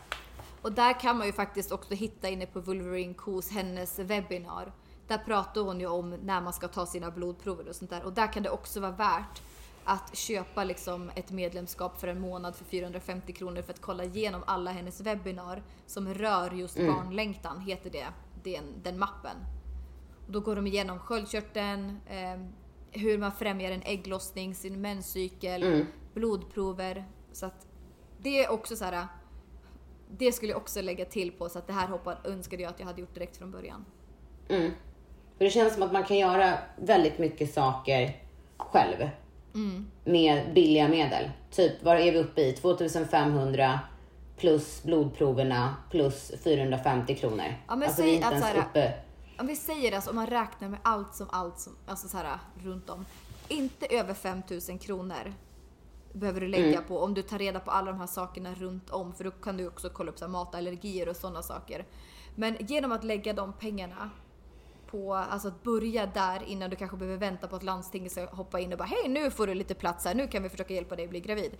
Och där kan man ju faktiskt också hitta inne på Wolverine Kos, hennes webbinar. Där pratar hon ju om när man ska ta sina blodprover och sånt där. Och där kan det också vara värt att köpa liksom ett medlemskap för en månad för 450 kronor för att kolla igenom alla hennes webbinar som rör just barnlängtan, heter det, den, den mappen. Då går de igenom sköldkörteln, eh, hur man främjar en ägglossning, sin menscykel, Mm. blodprover. Så att det är också så här. Det skulle jag också lägga till på så att det här hoppade, önskade jag att jag hade gjort direkt från början. Mm. För det känns som att man kan göra väldigt mycket saker själv. Med billiga medel. Typ, vad är vi uppe i? 2500 plus blodproverna plus 450 kronor. Ja, men alltså säg vi är inte ens så här- uppe... Om vi säger alltså om man räknar med allt som allt som, alltså så här runt om. Inte över 5000 kronor behöver du lägga Mm. på om du tar reda på alla de här sakerna runt om. För då kan du också kolla upp så här, matallergier och sådana saker. Men genom att lägga de pengarna på, alltså att börja där innan du kanske behöver vänta på att landstinget ska hoppa in och bara hej nu får du lite plats här, nu kan vi försöka hjälpa dig bli gravid.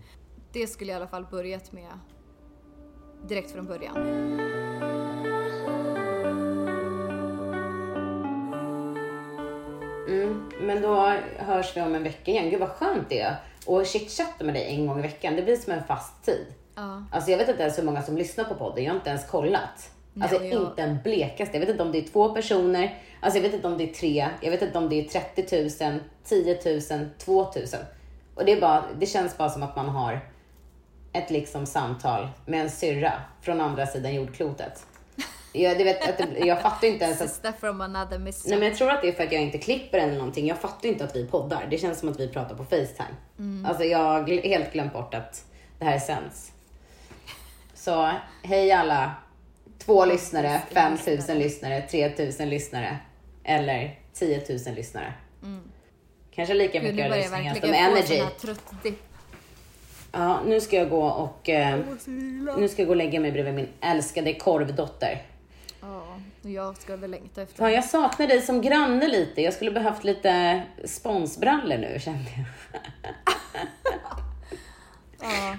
Det skulle jag i alla fall börjat med direkt från början. Men då hörs vi om en vecka igen. Gud vad skönt det är. Och chitchatta med dig en gång i veckan, det blir som en fast tid. Ja. Alltså jag vet inte ens hur många som lyssnar på podden. Jag har inte ens kollat. Alltså Nej, jag- inte en blekaste. Jag vet inte om det är två personer. Alltså jag vet inte om det är tre. Jag vet inte om det är 30 000, 10 000, 2 000. Och det är bara, det känns bara som att man har ett liksom samtal med en syrra från andra sidan jordklotet. Jag, det vet, att det, jag fattar inte ens att Sister from another mister. Nej men jag tror att det är för att jag inte klipper eller någonting. Jag fattar inte att vi poddar. Det känns som att vi pratar på Facetime. Alltså jag har helt glömt bort att det här sänds. Så hej alla två lyssnare, 5000 lyssnare, 3000 lyssnare eller 10 000 lyssnare. Kanske lika Gud, mycket jag lyssningar som energy. Ja, nu ska jag gå och eh, nu ska jag gå och lägga mig bredvid min älskade korvdotter. Ja, och jag ska väl längta efter Fan, jag saknar dig som granne lite. Jag skulle behövt lite sponsbrallor nu kände jag.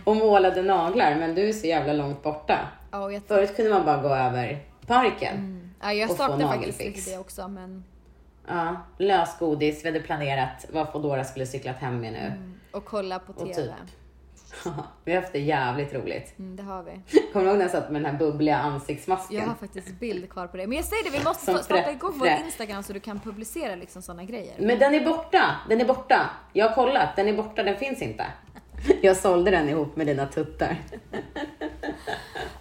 Och målade naglar, men du är så jävla långt borta. Ja, och jag, Förut kunde man bara gå över parken. ja, jag och få saknar faktiskt det också, men... Ja, lösgodis. Vi hade planerat vad Foodora skulle cyklat hem med nu. Och kolla på TV. typ. vi har haft det jävligt roligt. Mm, det har vi. Kommer du ihåg när jag satt med den här bubbliga ansiktsmasken? Jag har faktiskt bild kvar på det. Men jag säger det, vi måste Som starta igång vår Instagram så du kan publicera liksom sådana grejer. Men den är borta. Den är borta. Jag har kollat. Den är borta. Den finns inte. Jag sålde den ihop med dina tuttar.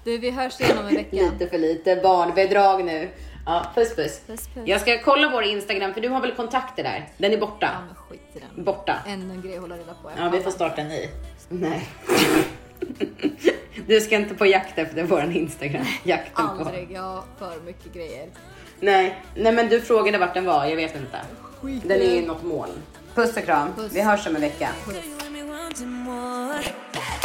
Du, vi hörs igen om en vecka. Lite för lite barnbidrag nu. Ja, puss, puss Puss, puss. Jag ska kolla vår Instagram för du har väl kontakter där? Den är borta. Ja, men skit i den. Borta. Ännu en grej att hålla reda på. Ja, vi får starta en ny. Nej. Du ska inte på jakt efter vår Instagram. Jakten på. Aldrig, jag har för mycket grejer. Nej. Nej, men du frågade vart den var. Jag vet inte. Den är i något moln. Puss och kram. Puss. Vi hörs om en vecka. Puss. wanting more.